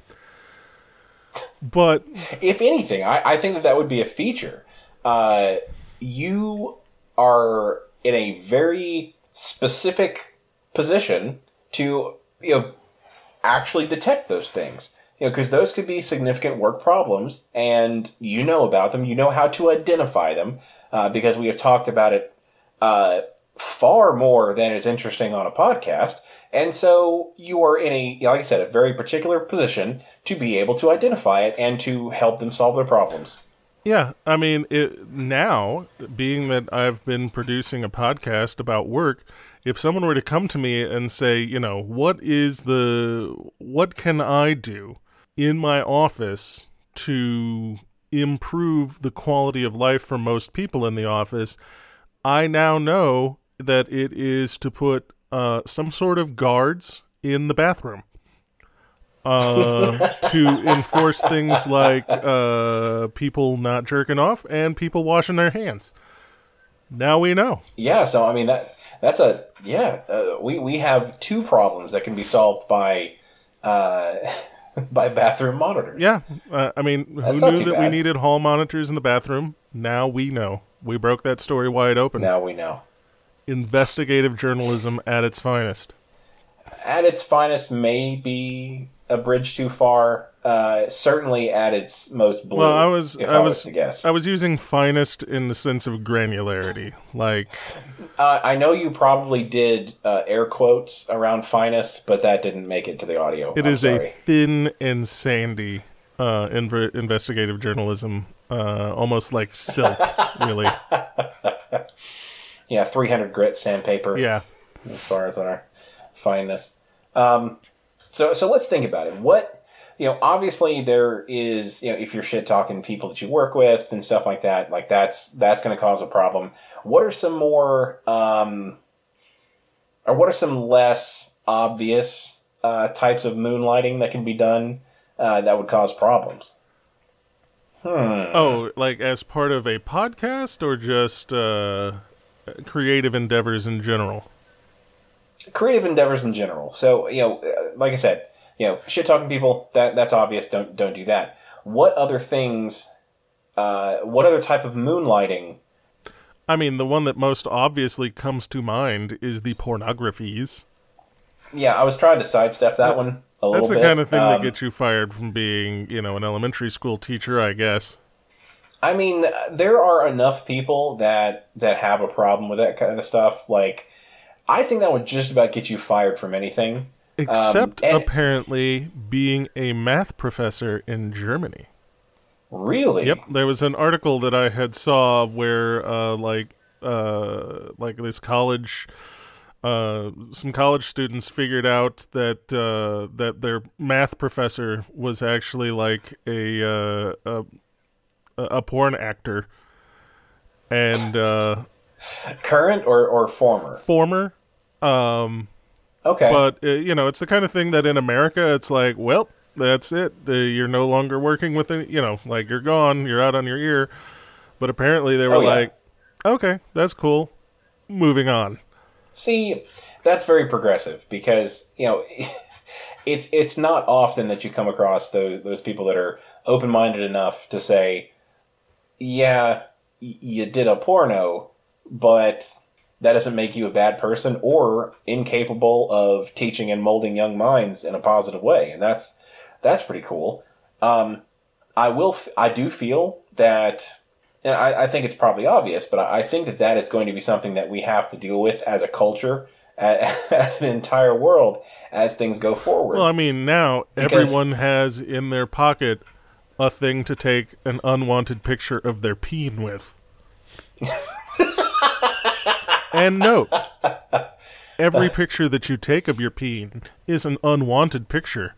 S2: But
S3: if anything, I, I think that that would be a feature. Uh, you are in a very specific position to you know actually detect those things. You know, because those could be significant work problems, and you know about them. You know how to identify them uh, because we have talked about it uh, far more than is interesting on a podcast. And so you are in a, like I said, a very particular position to be able to identify it and to help them solve their problems.
S2: Yeah, I mean, it, now being that I've been producing a podcast about work, if someone were to come to me and say, you know, what is the what can I do in my office to improve the quality of life for most people in the office, I now know that it is to put uh, some sort of guards in the bathroom uh, to enforce things like uh, people not jerking off and people washing their hands. Now we know.
S3: Yeah, so I mean that that's a yeah. Uh, we we have two problems that can be solved by uh, by bathroom monitors.
S2: Yeah, uh, I mean,
S3: That's
S2: who knew that we needed hall monitors in the bathroom? Now we know. We broke that story wide open.
S3: Now we know.
S2: Investigative journalism at its finest.
S3: At its finest, may be a bridge too far. Uh, certainly, at its most blue.
S2: Well, I was, I,
S3: I,
S2: was,
S3: guess.
S2: I was using finest in the sense of granularity. Like,
S3: Uh, I know you probably did uh, air quotes around finest, but that didn't make it to the audio.
S2: It
S3: I'm
S2: is a thin and sandy uh, inver- investigative journalism, uh, almost like silt, really.
S3: yeah, 300 grit sandpaper.
S2: Yeah.
S3: as far as our fineness. Um, so, so let's think about it. What you know, obviously there is, you know, if you're shit talking people that you work with and stuff like that, like that's that's going to cause a problem. What are some more, um, or what are some less obvious uh, types of moonlighting that can be done uh, that would cause problems? Hmm.
S2: Oh, like as part of a podcast or just uh, creative endeavors in general?
S3: creative endeavors in general. So you know, like I said, you know, shit talking people that that's obvious. Don't don't do that. What other things? Uh, what other type of moonlighting?
S2: I mean, the one that most obviously comes to mind is the pornographies.
S3: Yeah, I was trying to sidestep that one a little
S2: That's the
S3: bit.
S2: kind of thing
S3: Um,
S2: that gets you fired from being, you know, an elementary school teacher, I guess.
S3: I mean, there are enough people that that have a problem with that kind of stuff. Like, I think that would just about get you fired from anything.
S2: Except
S3: and-
S2: apparently being a math professor in Germany.
S3: Really?
S2: Yep, there was an article that I had saw where uh, like uh, like this college uh, some college students figured out that uh, that their math professor was actually like a uh, a, a porn actor and uh,
S3: Current or or former?
S2: former um,
S3: Okay.
S2: but uh, you know it's the kind of thing that in america it's like well that's it the, you're no longer working with it you know like you're gone you're out on your ear but apparently they were
S3: Oh, yeah.
S2: like okay that's cool moving on
S3: See, that's very progressive because you know it's it's not often that you come across those those people that are open minded enough to say, "Yeah, y- you did a porno, but that doesn't make you a bad person or incapable of teaching and molding young minds in a positive way," and that's that's pretty cool. Um, I will, f- I do feel that and I, I think it's probably obvious, but I, I think that that is going to be something that we have to deal with as a culture, as an entire world, as things go forward.
S2: well i mean now
S3: Because-
S2: everyone has in their pocket a thing to take an unwanted picture of their peen with. And note every picture that you take of your peen is an unwanted picture.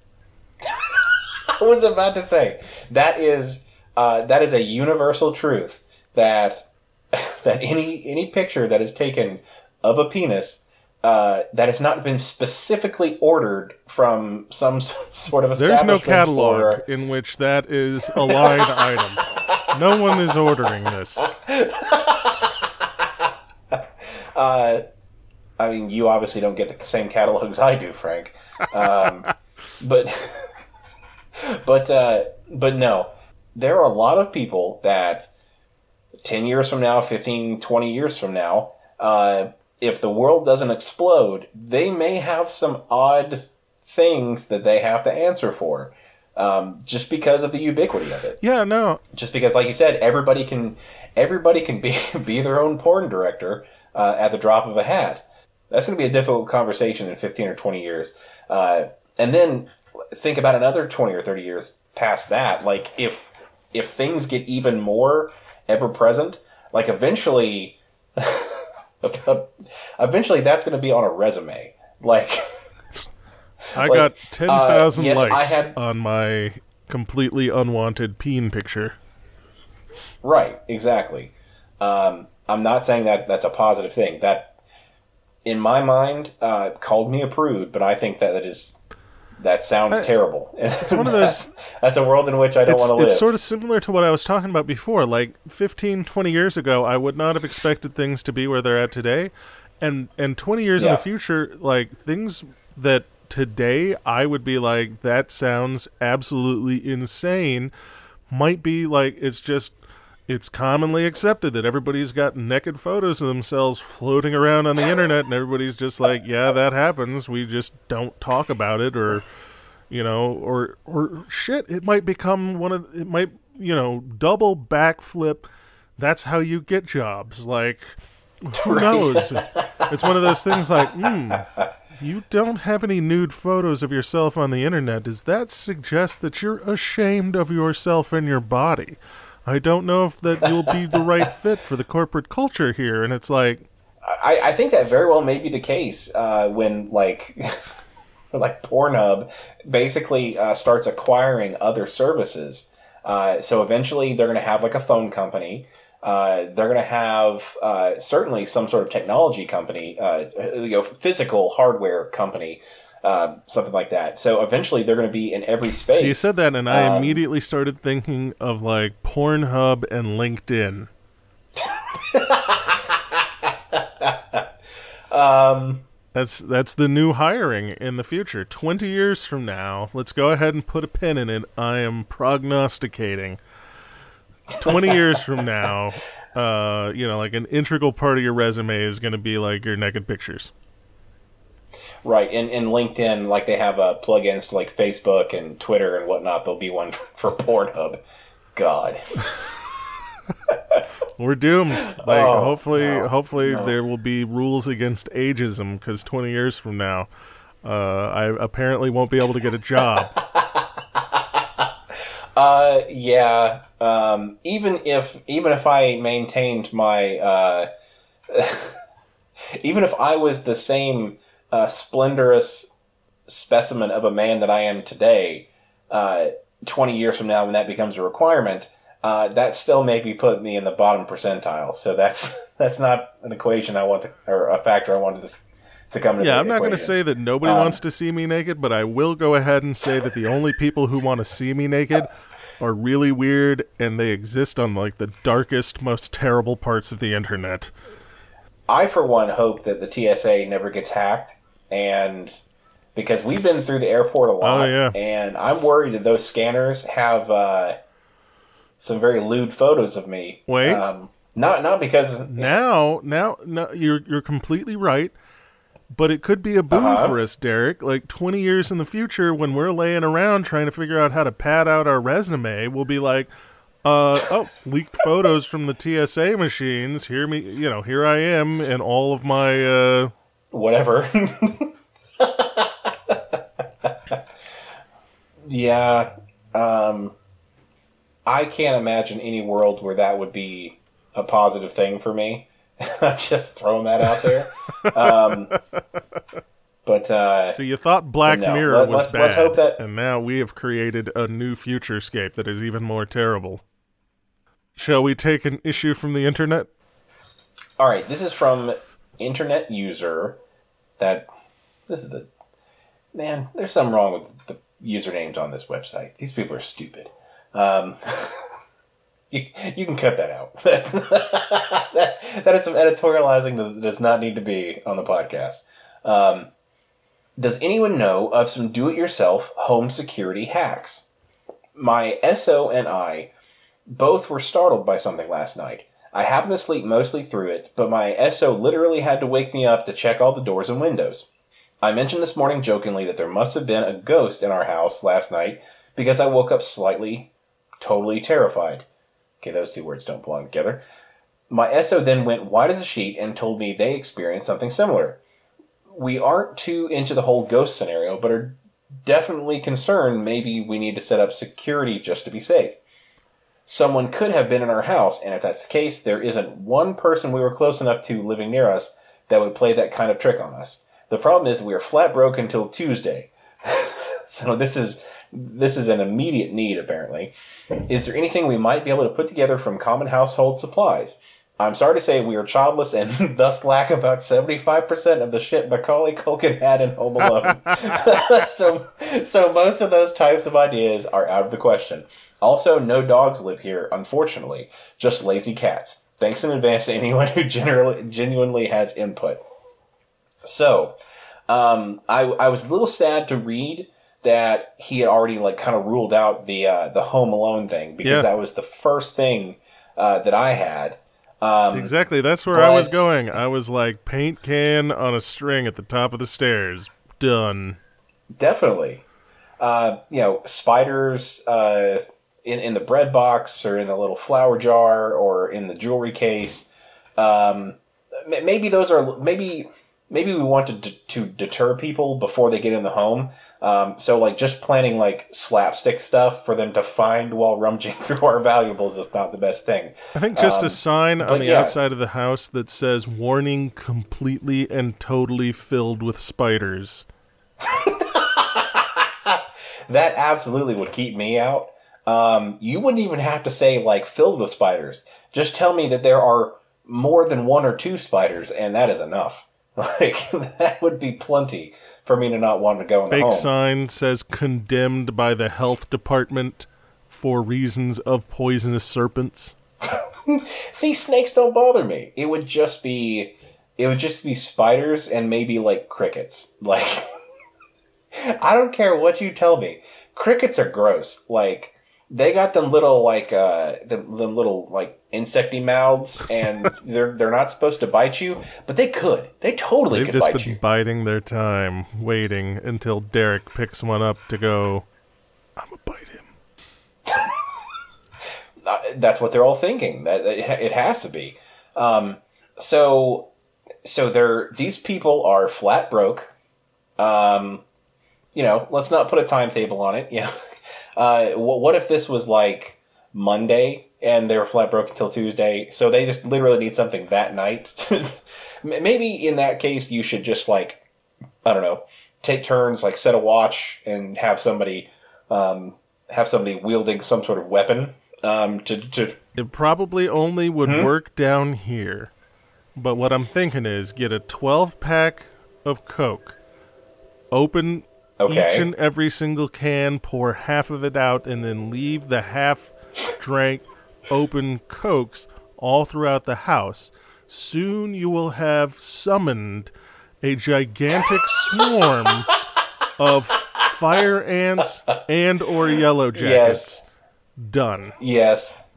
S3: I was about to say that is uh, that is a universal truth that that any any picture that is taken of a penis uh, that has not been specifically ordered from some sort of a
S2: There's no catalog
S3: or-
S2: in which that is a line item. No one is ordering this.
S3: Uh, I mean, you obviously don't get the same catalogs I do, Frank. Um, but but uh, but no, there are a lot of people that 10 years from now, 15, 20 years from now, uh, if the world doesn't explode, they may have some odd things that they have to answer for. Um, just because of the ubiquity of it
S2: Yeah, no.
S3: just because like you said everybody can everybody can be be their own porn director uh, at the drop of a hat that's going to be a difficult conversation in 15 or 20 years uh, and then think about another 20 or 30 years past that like if if things get even more ever present like eventually eventually that's going to be on a resume like
S2: I
S3: Like,
S2: got 10,000
S3: uh, yes,
S2: likes
S3: had-
S2: on my completely unwanted peen picture.
S3: Right, exactly. Um, I'm not saying that that's a positive thing. That, in my mind, uh, called me a prude, but I think that that is that sounds
S2: I-
S3: terrible.
S2: It's one of those.
S3: that's a world in which I don't want to live.
S2: it's sort of similar to what I was talking about before. Like 15, 20 years ago, I would not have expected things to be where they're at today. And and 20 years in the future, like things that today I would be like, that sounds absolutely insane, might be like, it's just. It's commonly accepted that everybody's got naked photos of themselves floating around on the internet, and everybody's just like, "Yeah, that happens. We just don't talk about it," or you know, or or shit, it might become one of it might you know double backflip. That's how you get jobs. Like who knows? it's one of those things like, hmm, you don't have any nude photos of yourself on the internet. Does that suggest that you're ashamed of yourself and your body? I don't know if that you'll be the right fit for the corporate culture here. And it's like,
S3: I, I think that very well may be the case uh, when like like Pornhub basically uh, starts acquiring other services. Uh, so eventually, they're going to have like a phone company. Uh, they're going to have uh, certainly some sort of technology company, uh, you know, physical hardware company, uh, something like that. So eventually, they're going to be in every space.
S2: So you said that, and I
S3: Um,
S2: immediately started thinking of like Pornhub and LinkedIn.
S3: Um,
S2: That's that's the new hiring in the future. Twenty years from now, let's go ahead and put a pin in it. I am prognosticating. Twenty years from now, uh, you know, like an integral part of your resume is going to be like your naked pictures.
S3: Right, and in LinkedIn, like they have uh, plugins to like Facebook and Twitter and whatnot. There'll be one for Pornhub. God,
S2: We're doomed. Like,
S3: Oh,
S2: hopefully,
S3: no,
S2: hopefully
S3: no.
S2: there will be rules against ageism because twenty years from now, uh, I apparently won't be able to get a job.
S3: uh, yeah. Um, even if even if I maintained my, uh, even if I was the same uh, splendorous specimen of a man that I am today, uh, twenty years from now, when that becomes a requirement. Uh, that still maybe put me in the bottom percentile, so that's that's not an equation I want to, or a factor I wanted to, to come into.
S2: Yeah, I'm not going to say that nobody
S3: Um,
S2: wants to see me naked, but I will go ahead and say that the only people who want to see me naked are really weird and they exist on like the darkest, most terrible parts of the internet.
S3: I, for one, hope that the TSA never gets hacked, and because we've been through the airport a lot,
S2: Oh, yeah.
S3: and I'm worried that those scanners have uh, some very lewd photos of me.
S2: Wait.
S3: um, not not because
S2: Now, now, no, you're you're completely right. But it could be a boon
S3: Uh-huh.
S2: for us, Derek. Like 20 years in the future, when we're laying around trying to figure out how to pad out our resume, we'll be like, uh, oh, leaked photos from the TSA machines. Here me, you know, here I am, and all of my, uh,
S3: whatever. yeah, um, I can't imagine any world where that would be a positive thing for me. I'm just throwing that out there. um, but uh,
S2: So you thought Black
S3: No,
S2: Mirror
S3: let-
S2: was
S3: let's-
S2: bad,
S3: let's hope that-
S2: and now we have created a new futurescape that is even more terrible. Shall we take an issue from the internet?
S3: All right, this is from internet user. That this is the man. There's something wrong with the usernames on this website. These people are stupid. Um, you, you can cut that out. That, that is some editorializing that does not need to be on the podcast. Um, does anyone know of some do-it-yourself home security hacks? My SO and I both were startled by something last night. I happened to sleep mostly through it, but my SO literally had to wake me up to check all the doors and windows. I mentioned this morning jokingly that there must have been a ghost in our house last night because I woke up slightly, totally terrified. Okay, those two words don't belong together. My SO then went white as a sheet and told me they experienced something similar. We aren't too into the whole ghost scenario, but are definitely concerned maybe we need to set up security just to be safe someone could have been in our house, and if that's the case, there isn't one person we were close enough to living near us that would play that kind of trick on us. The problem is we are flat broke until Tuesday. so this is this is an immediate need apparently. Is there anything we might be able to put together from common household supplies? I'm sorry to say we are childless and thus lack about 75% of the shit Macaulay Culkin had in Home Alone. so, so most of those types of ideas are out of the question. Also, no dogs live here, unfortunately. Just lazy cats. Thanks in advance to anyone who generally, genuinely has input. So, um, I, I was a little sad to read that he had already like kind of ruled out the uh, the Home Alone thing because
S2: Yeah.
S3: that was the first thing uh, that I had. Um,
S2: Exactly. That's where I was going. I was like, paint can on a string at the top of the stairs. Done.
S3: Definitely. Uh, you know, spiders uh, in in the bread box or in the little flour jar or in the jewelry case. Um, maybe those are maybe maybe we want to d- to deter people before they get in the home. Um, so like just planning like slapstick stuff for them to find while rummaging through our valuables is not the best thing.
S2: I think just
S3: Um,
S2: a sign on the
S3: yeah.
S2: outside of the house that says "Warning: completely and totally filled with spiders."
S3: that absolutely would keep me out. Um, you wouldn't even have to say like filled with spiders. Just tell me that there are more than one or two spiders, and that is enough. Like that would be plenty for me to not want to go in the
S2: Fake
S3: home.
S2: sign says condemned by the health department for reasons of poisonous serpents.
S3: See, snakes don't bother me. It would just be, it would just be spiders and maybe like crickets. Like, I don't care what you tell me. Crickets are gross. Like, they got them little like uh them, them little like insecty mouths, and they're they're not supposed to bite you, but they could. They totally
S2: They've
S3: could
S2: just
S3: bite
S2: been
S3: you.
S2: biding their time, waiting until Derek picks one up to go. I'm gonna bite him.
S3: uh, that's what they're all thinking. That it has to be. Um, so, so they're these people are flat broke. Um, you know, let's not put a timetable on it. Yeah. Uh, what, what if this was like Monday and they were flat broke until Tuesday? So they just literally need something that night. Maybe in that case, you should just like, I don't know, take turns, like set a watch and have somebody, um, have somebody wielding some sort of weapon um, to, to
S2: It probably only would
S3: Hmm?
S2: work down here. But what I'm thinking is get a 12 pack of Coke, open
S3: Okay.
S2: each and every single can, pour half of it out, and then leave the half drank open Cokes all throughout the house. Soon you will have summoned a gigantic swarm of fire ants and or yellow jackets.
S3: Yes.
S2: Done.
S3: Yes.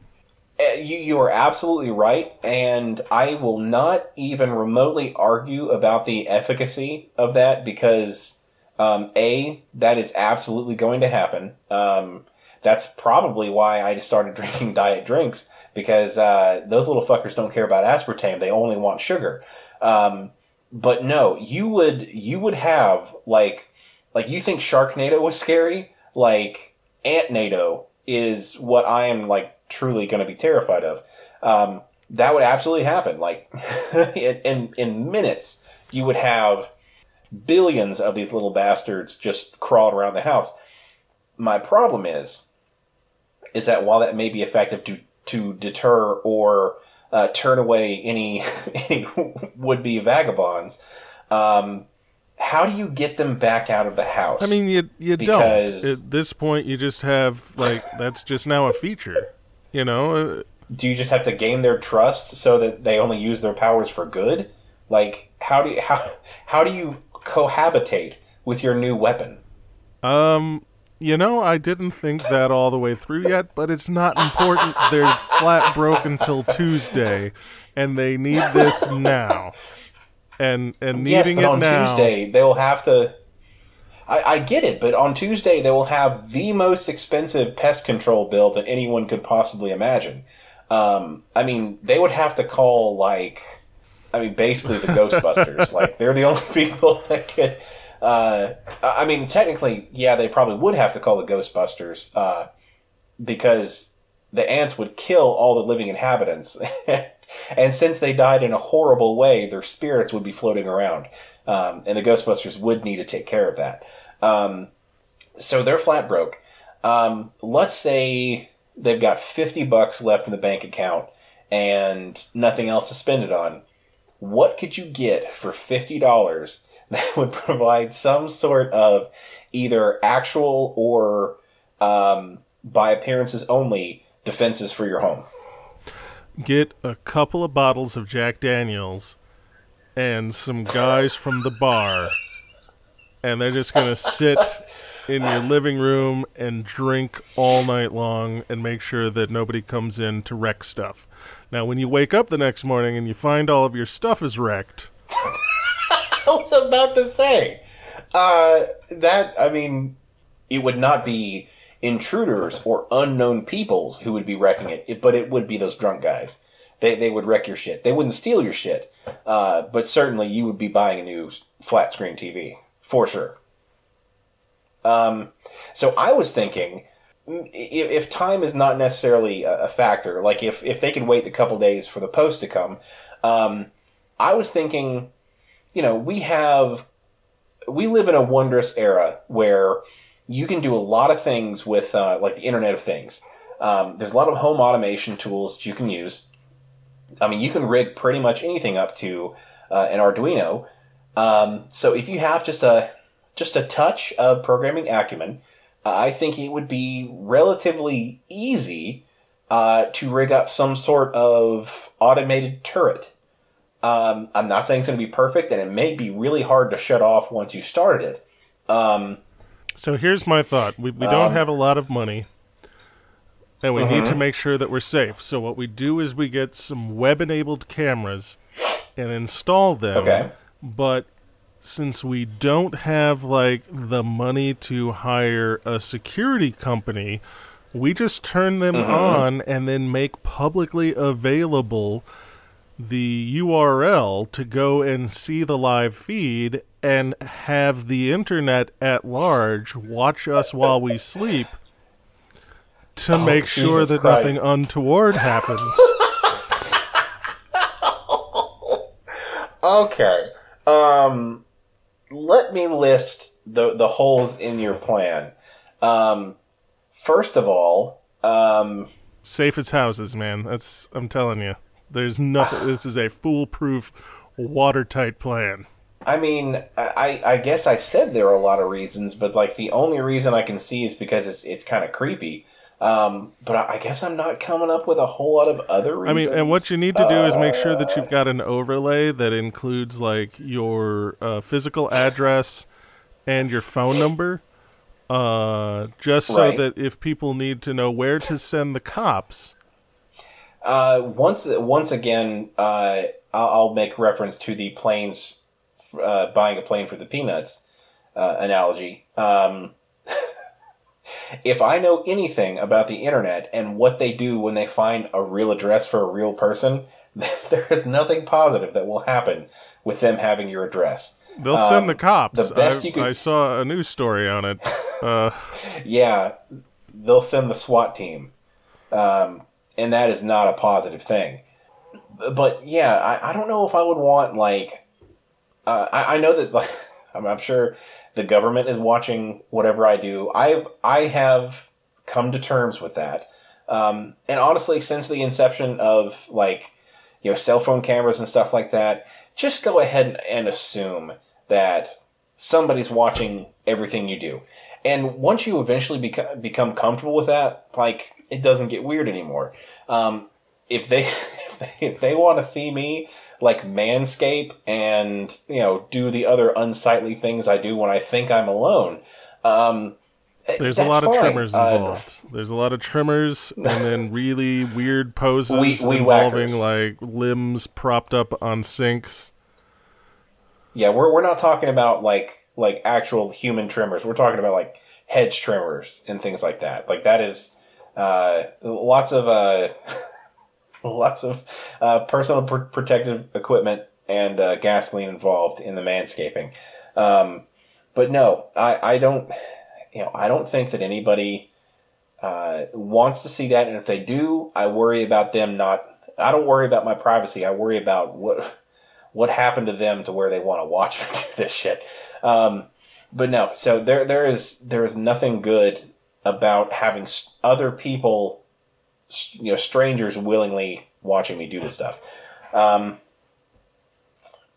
S3: Uh, You, you are absolutely right, and I will not even remotely argue about the efficacy of that because, um, A, that is absolutely going to happen. Um, that's probably why I started drinking diet drinks because uh, those little fuckers don't care about aspartame; they only want sugar. Um, but no, you would you would have like like you think Sharknado was scary, like Ant Antnado is what I am like truly going to be terrified of. Um, that would absolutely happen. Like in, in in minutes, you would have billions of these little bastards just crawled around the house. My problem is, is that while that may be effective to to deter or uh, turn away any any would be vagabonds, um, how do you get them back out of the house?
S2: I mean, you you
S3: Because-
S2: don't. At this point, you just have like that's just now a feature. You know,
S3: do you just have to gain their trust so that they only use their powers for good? Like how do you, how how do you cohabitate with your new weapon?
S2: um, you know, I didn't think that all the way through yet, but it's not important. They're flat broke until Tuesday, and they need this now. And and
S3: yes,
S2: needing
S3: but
S2: it
S3: on
S2: now.
S3: Tuesday they will have to. I, I get it, but on Tuesday they will have the most expensive pest control bill that anyone could possibly imagine. Um, I mean, they would have to call like, I mean, basically the Ghostbusters. like they're the only people that could. Uh, I I mean, technically, yeah, they probably would have to call the Ghostbusters uh, because the ants would kill all the living inhabitants. and since they died in a horrible way, their spirits would be floating around. Um, and the Ghostbusters would need to take care of that. Um, so they're flat broke. Um, let's say they've got 50 bucks left in the bank account and nothing else to spend it on. What could you get for $50 that would provide some sort of either actual or um, by appearances only defenses for your home?
S2: Get a couple of bottles of Jack Daniels and some guys from the bar, and they're just gonna sit in your living room and drink all night long and make sure that nobody comes in to wreck stuff. Now, when you wake up the next morning and you find all of your stuff is wrecked,
S3: I was about to say. Uh, that, I mean, it would not be intruders or unknown peoples who would be wrecking it, but it would be those drunk guys. They, they would wreck your shit. They wouldn't steal your shit, uh, but certainly you would be buying a new flat screen TV for sure. Um, so I was thinking, if, time is not necessarily a, factor, like if if they could wait a couple days for the post to come, um, I was thinking, you know, we have we live in a wondrous era where you can do a lot of things with uh, like the Internet of Things. Um, there's a lot of home automation tools that you can use. I mean, you can rig pretty much anything up to uh, an Arduino. Um, so if you have just a just a touch of programming acumen, I think it would be relatively easy uh, to rig up some sort of automated turret. Um, I'm not saying it's going to be perfect, and it may be really hard to shut off once you started it. Um,
S2: So here's my thought: we we don't
S3: Um,
S2: have a lot of money, and we need to
S3: Mhm.
S2: make sure that we're safe. So what we do is we get some web-enabled cameras and install them.
S3: okay.
S2: But since we don't have like the money to hire a security company, we just turn them
S3: Mhm.
S2: on and then make publicly available the URL to go and see the live feed and have the internet at large watch us while we sleep to
S3: Oh,
S2: make sure
S3: Jesus
S2: that
S3: Christ.
S2: nothing untoward happens.
S3: Okay. Um, let me list the the holes in your plan. Um, first of all, um,
S2: Safe as houses, man. That's I'm telling you. There's nothing. this is a foolproof, watertight plan.
S3: I mean, I I guess I said there are a lot of reasons, but like the only reason I can see is because it's it's kind of creepy. Um, but I I guess I'm not coming up with a whole lot of other reasons.
S2: I mean, and what you need to do is make sure that
S3: Uh,
S2: you've got an overlay that includes like your uh, physical address and your phone number, uh, just so
S3: Right.
S2: that if people need to know where to send the cops,
S3: Uh, once once again, uh, I'll, I'll make reference to the planes uh, buying a plane for the peanuts uh, analogy. Um, if I know anything about the internet and what they do when they find a real address for a real person, there is nothing positive that will happen with them having your address.
S2: they'll
S3: Um,
S2: send the cops.
S3: the best
S2: I,
S3: you could-
S2: I saw a news story on it. Uh,
S3: Yeah, they'll send the SWAT team, um, and that is not a positive thing. But yeah, I, I don't know if I would want like uh, I, I know that like I'm, I'm sure the government is watching whatever I do. I've I have come to terms with that, um, and honestly, since the inception of like you know cell phone cameras and stuff like that, just go ahead and, assume that somebody's watching everything you do. And once you eventually become become comfortable with that, like it doesn't get weird anymore. Um, if they if they, if they want to see me like manscape and you know do the other unsightly things I do when I think I'm alone, um,
S2: there's a lot of
S3: fine.
S2: trimmers
S3: Uh,
S2: involved. there's a lot of trimmers, and then really weird poses
S3: We- we
S2: involving
S3: whackers.
S2: like limbs propped up on sinks.
S3: yeah, we're we're not talking about like like actual human trimmers. We're talking about like hedge trimmers and things like that. Like that is uh, lots of uh, lots of uh, personal pr- protective equipment and uh, gasoline involved in the manscaping. Um, but no, I, I don't. You know, I don't think that anybody uh, wants to see that, and if they do, I worry about them not. I don't worry about my privacy. I worry about what what happened to them to where they want to watch me do this shit. Um, but no, so there there is there is nothing good about having other people, you know, strangers willingly watching me do this stuff. Um,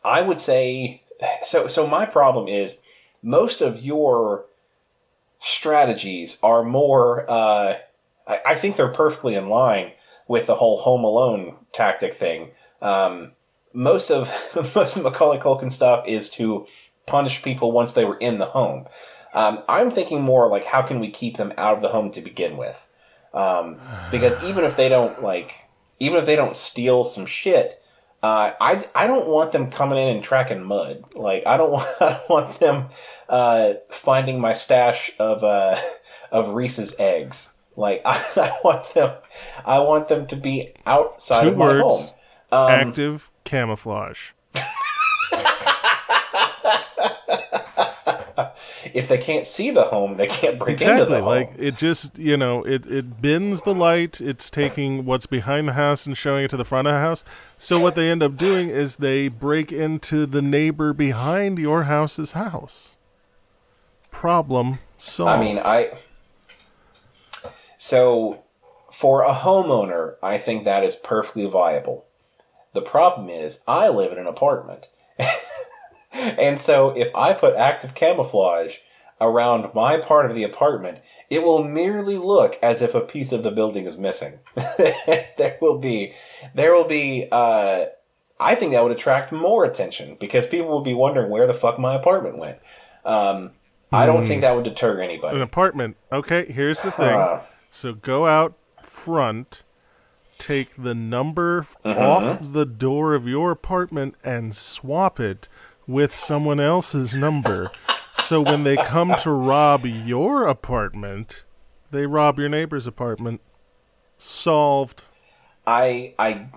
S3: I would say so. So my problem is most of your strategies are more. Uh, I, I think they're perfectly in line with the whole Home Alone tactic thing. Um, most of most of Macaulay Culkin stuff is to punish people once they were in the home. Um, I'm thinking more like how can we keep them out of the home to begin with? Um, because even if they don't like, even if they don't steal some shit, uh, I I don't want them coming in and tracking mud. Like I don't want I don't want them uh, finding my stash of uh, of Reese's eggs. Like I, I want them I want them to be outside
S2: Two
S3: of my
S2: words.
S3: home. Um,
S2: Active camouflage.
S3: If they can't see the home, they can't break into the home.
S2: Like it just you know it it bends the light. It's taking what's behind the house and showing it to the front of the house. So what they end up doing is they break into the neighbor behind your house's house. Problem So
S3: I mean, I. So, for a homeowner, I think that is perfectly viable. The problem is, I live in an apartment. and so, if I put active camouflage around my part of the apartment, it will merely look as if a piece of the building is missing. there will be, there will be, uh, I think that would attract more attention because people will be wondering where the fuck my apartment went. Um, I don't think that would deter anybody.
S2: an apartment. Okay, here's the thing.
S3: Uh,
S2: So go out front, take the number
S3: Mm-hmm.
S2: off the door of your apartment, and swap it with someone else's number. so when they come to rob your apartment, they rob your neighbor's apartment. Solved.
S3: I I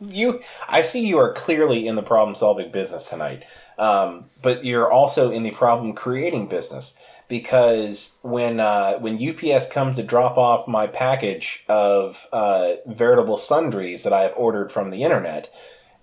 S3: you I see you are clearly in the problem solving business tonight. Um, but you're also in the problem creating business because when uh, when UPS comes to drop off my package of uh, veritable sundries that I have ordered from the internet,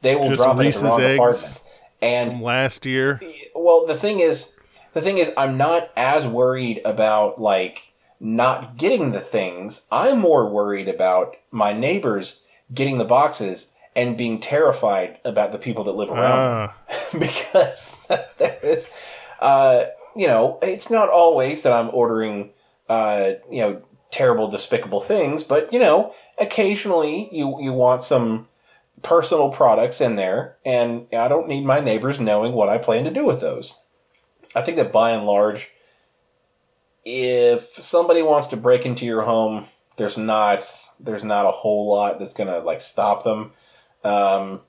S3: they will
S2: Just
S3: drop it
S2: Reese's
S3: at the wrong
S2: eggs
S3: apartment. And
S2: last year.
S3: well, the thing is, the thing is, I'm not as worried about like not getting the things. I'm more worried about my neighbors getting the boxes and being terrified about the people that live around
S2: Ah,
S3: them. because there is, uh, you know, it's not always that I'm ordering, uh, you know, terrible, despicable things, but you know, occasionally you you want some personal products in there, and I don't need my neighbors knowing what I plan to do with those. I think that by and large, if somebody wants to break into your home, there's not there's not a whole lot that's gonna like stop them. Um,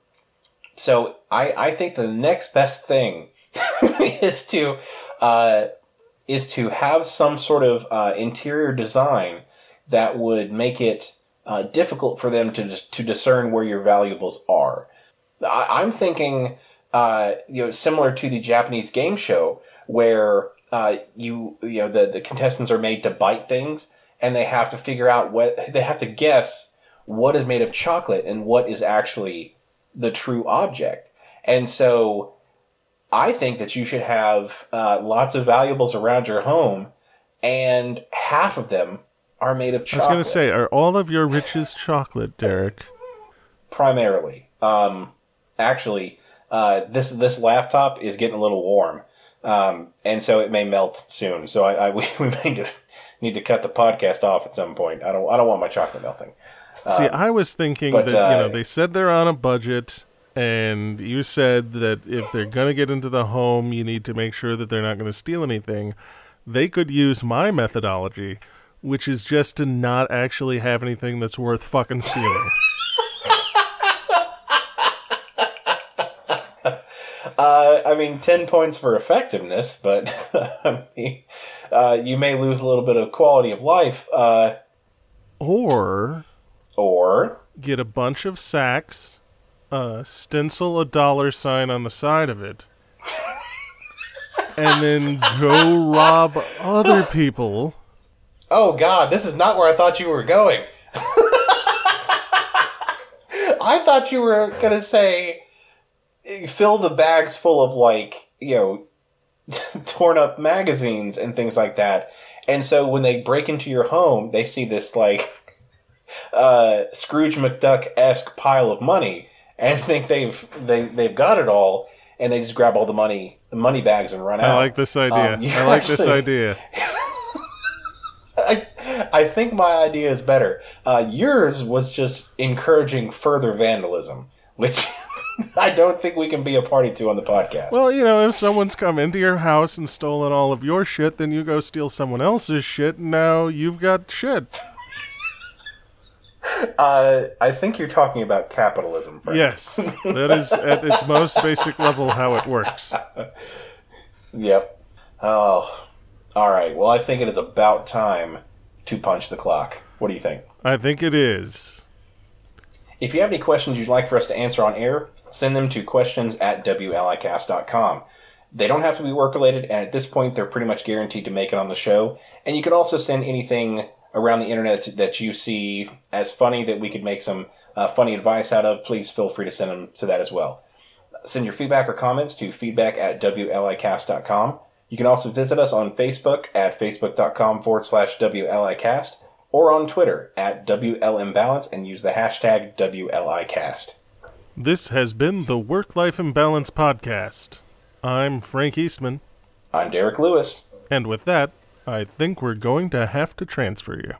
S3: so I I think the next best thing is to uh, is to have some sort of uh, interior design that would make it uh, difficult for them to to discern where your valuables are. I, I'm thinking, uh, you know, similar to the Japanese game show where uh, you you know the the contestants are made to bite things and they have to figure out what they have to guess what is made of chocolate and what is actually the true object. And so I think that you should have uh, lots of valuables around your home, and half of them are made of
S2: I was going to say, are all of your riches chocolate, Derek?
S3: primarily. Um, actually, uh, this this laptop is getting a little warm, um, and so it may melt soon. So I, I we, we may need to, need to cut the podcast off at some point. I don't I don't want my chocolate melting.
S2: See, I was thinking
S3: but,
S2: that you know
S3: uh,
S2: they said they're on a budget, and you said that if they're going to get into the home, you need to make sure that they're not going to steal anything. They could use my methodology, which is just to not actually have anything that's worth fucking stealing.
S3: Uh, I mean, ten points for effectiveness, but I mean, uh, you may lose a little bit of quality of life. Uh,
S2: or
S3: or
S2: get a bunch of sacks, uh, stencil a dollar sign on the side of it, and then go rob other people.
S3: Oh God, this is not where I thought you were going. I thought you were gonna say fill the bags full of like you know torn up magazines and things like that. And so when they break into your home, they see this like uh, Scrooge McDuck esque pile of money and think they've they they've got it all, and they just grab all the money the money bags and run out.
S2: I like this idea.
S3: Um,
S2: I like this idea.
S3: I, think my idea is better. Uh, yours was just encouraging further vandalism, which I don't think we can be a party to on the podcast.
S2: Well, you know, if someone's come into your house and stolen all of your shit, then you go steal someone else's shit, and now you've got shit.
S3: uh, I think you're talking about capitalism, Frank.
S2: Yes, that is at its most basic level how it works.
S3: Yep. Oh, all right. Well, I think it is about time to punch the clock. What do you think?
S2: I think it is.
S3: If you have any questions you'd like for us to answer on air, send them to questions at WLIcast.com. They don't have to be work related, and at this point, they're pretty much guaranteed to make it on the show. And you can also send anything around the internet that you see as funny that we could make some uh, funny advice out of. Please feel free to send them to that as well. Send your feedback or comments to feedback at WLIcast.com. You can also visit us on Facebook at facebook.com forward slash WLIcast or on Twitter at WLImbalance and use the hashtag WLIcast.
S2: This has been the Work Life Imbalance Podcast. I'm Frank Eastman,
S3: I'm Derek Lewis.
S2: and with that, I think we're going to have to transfer you.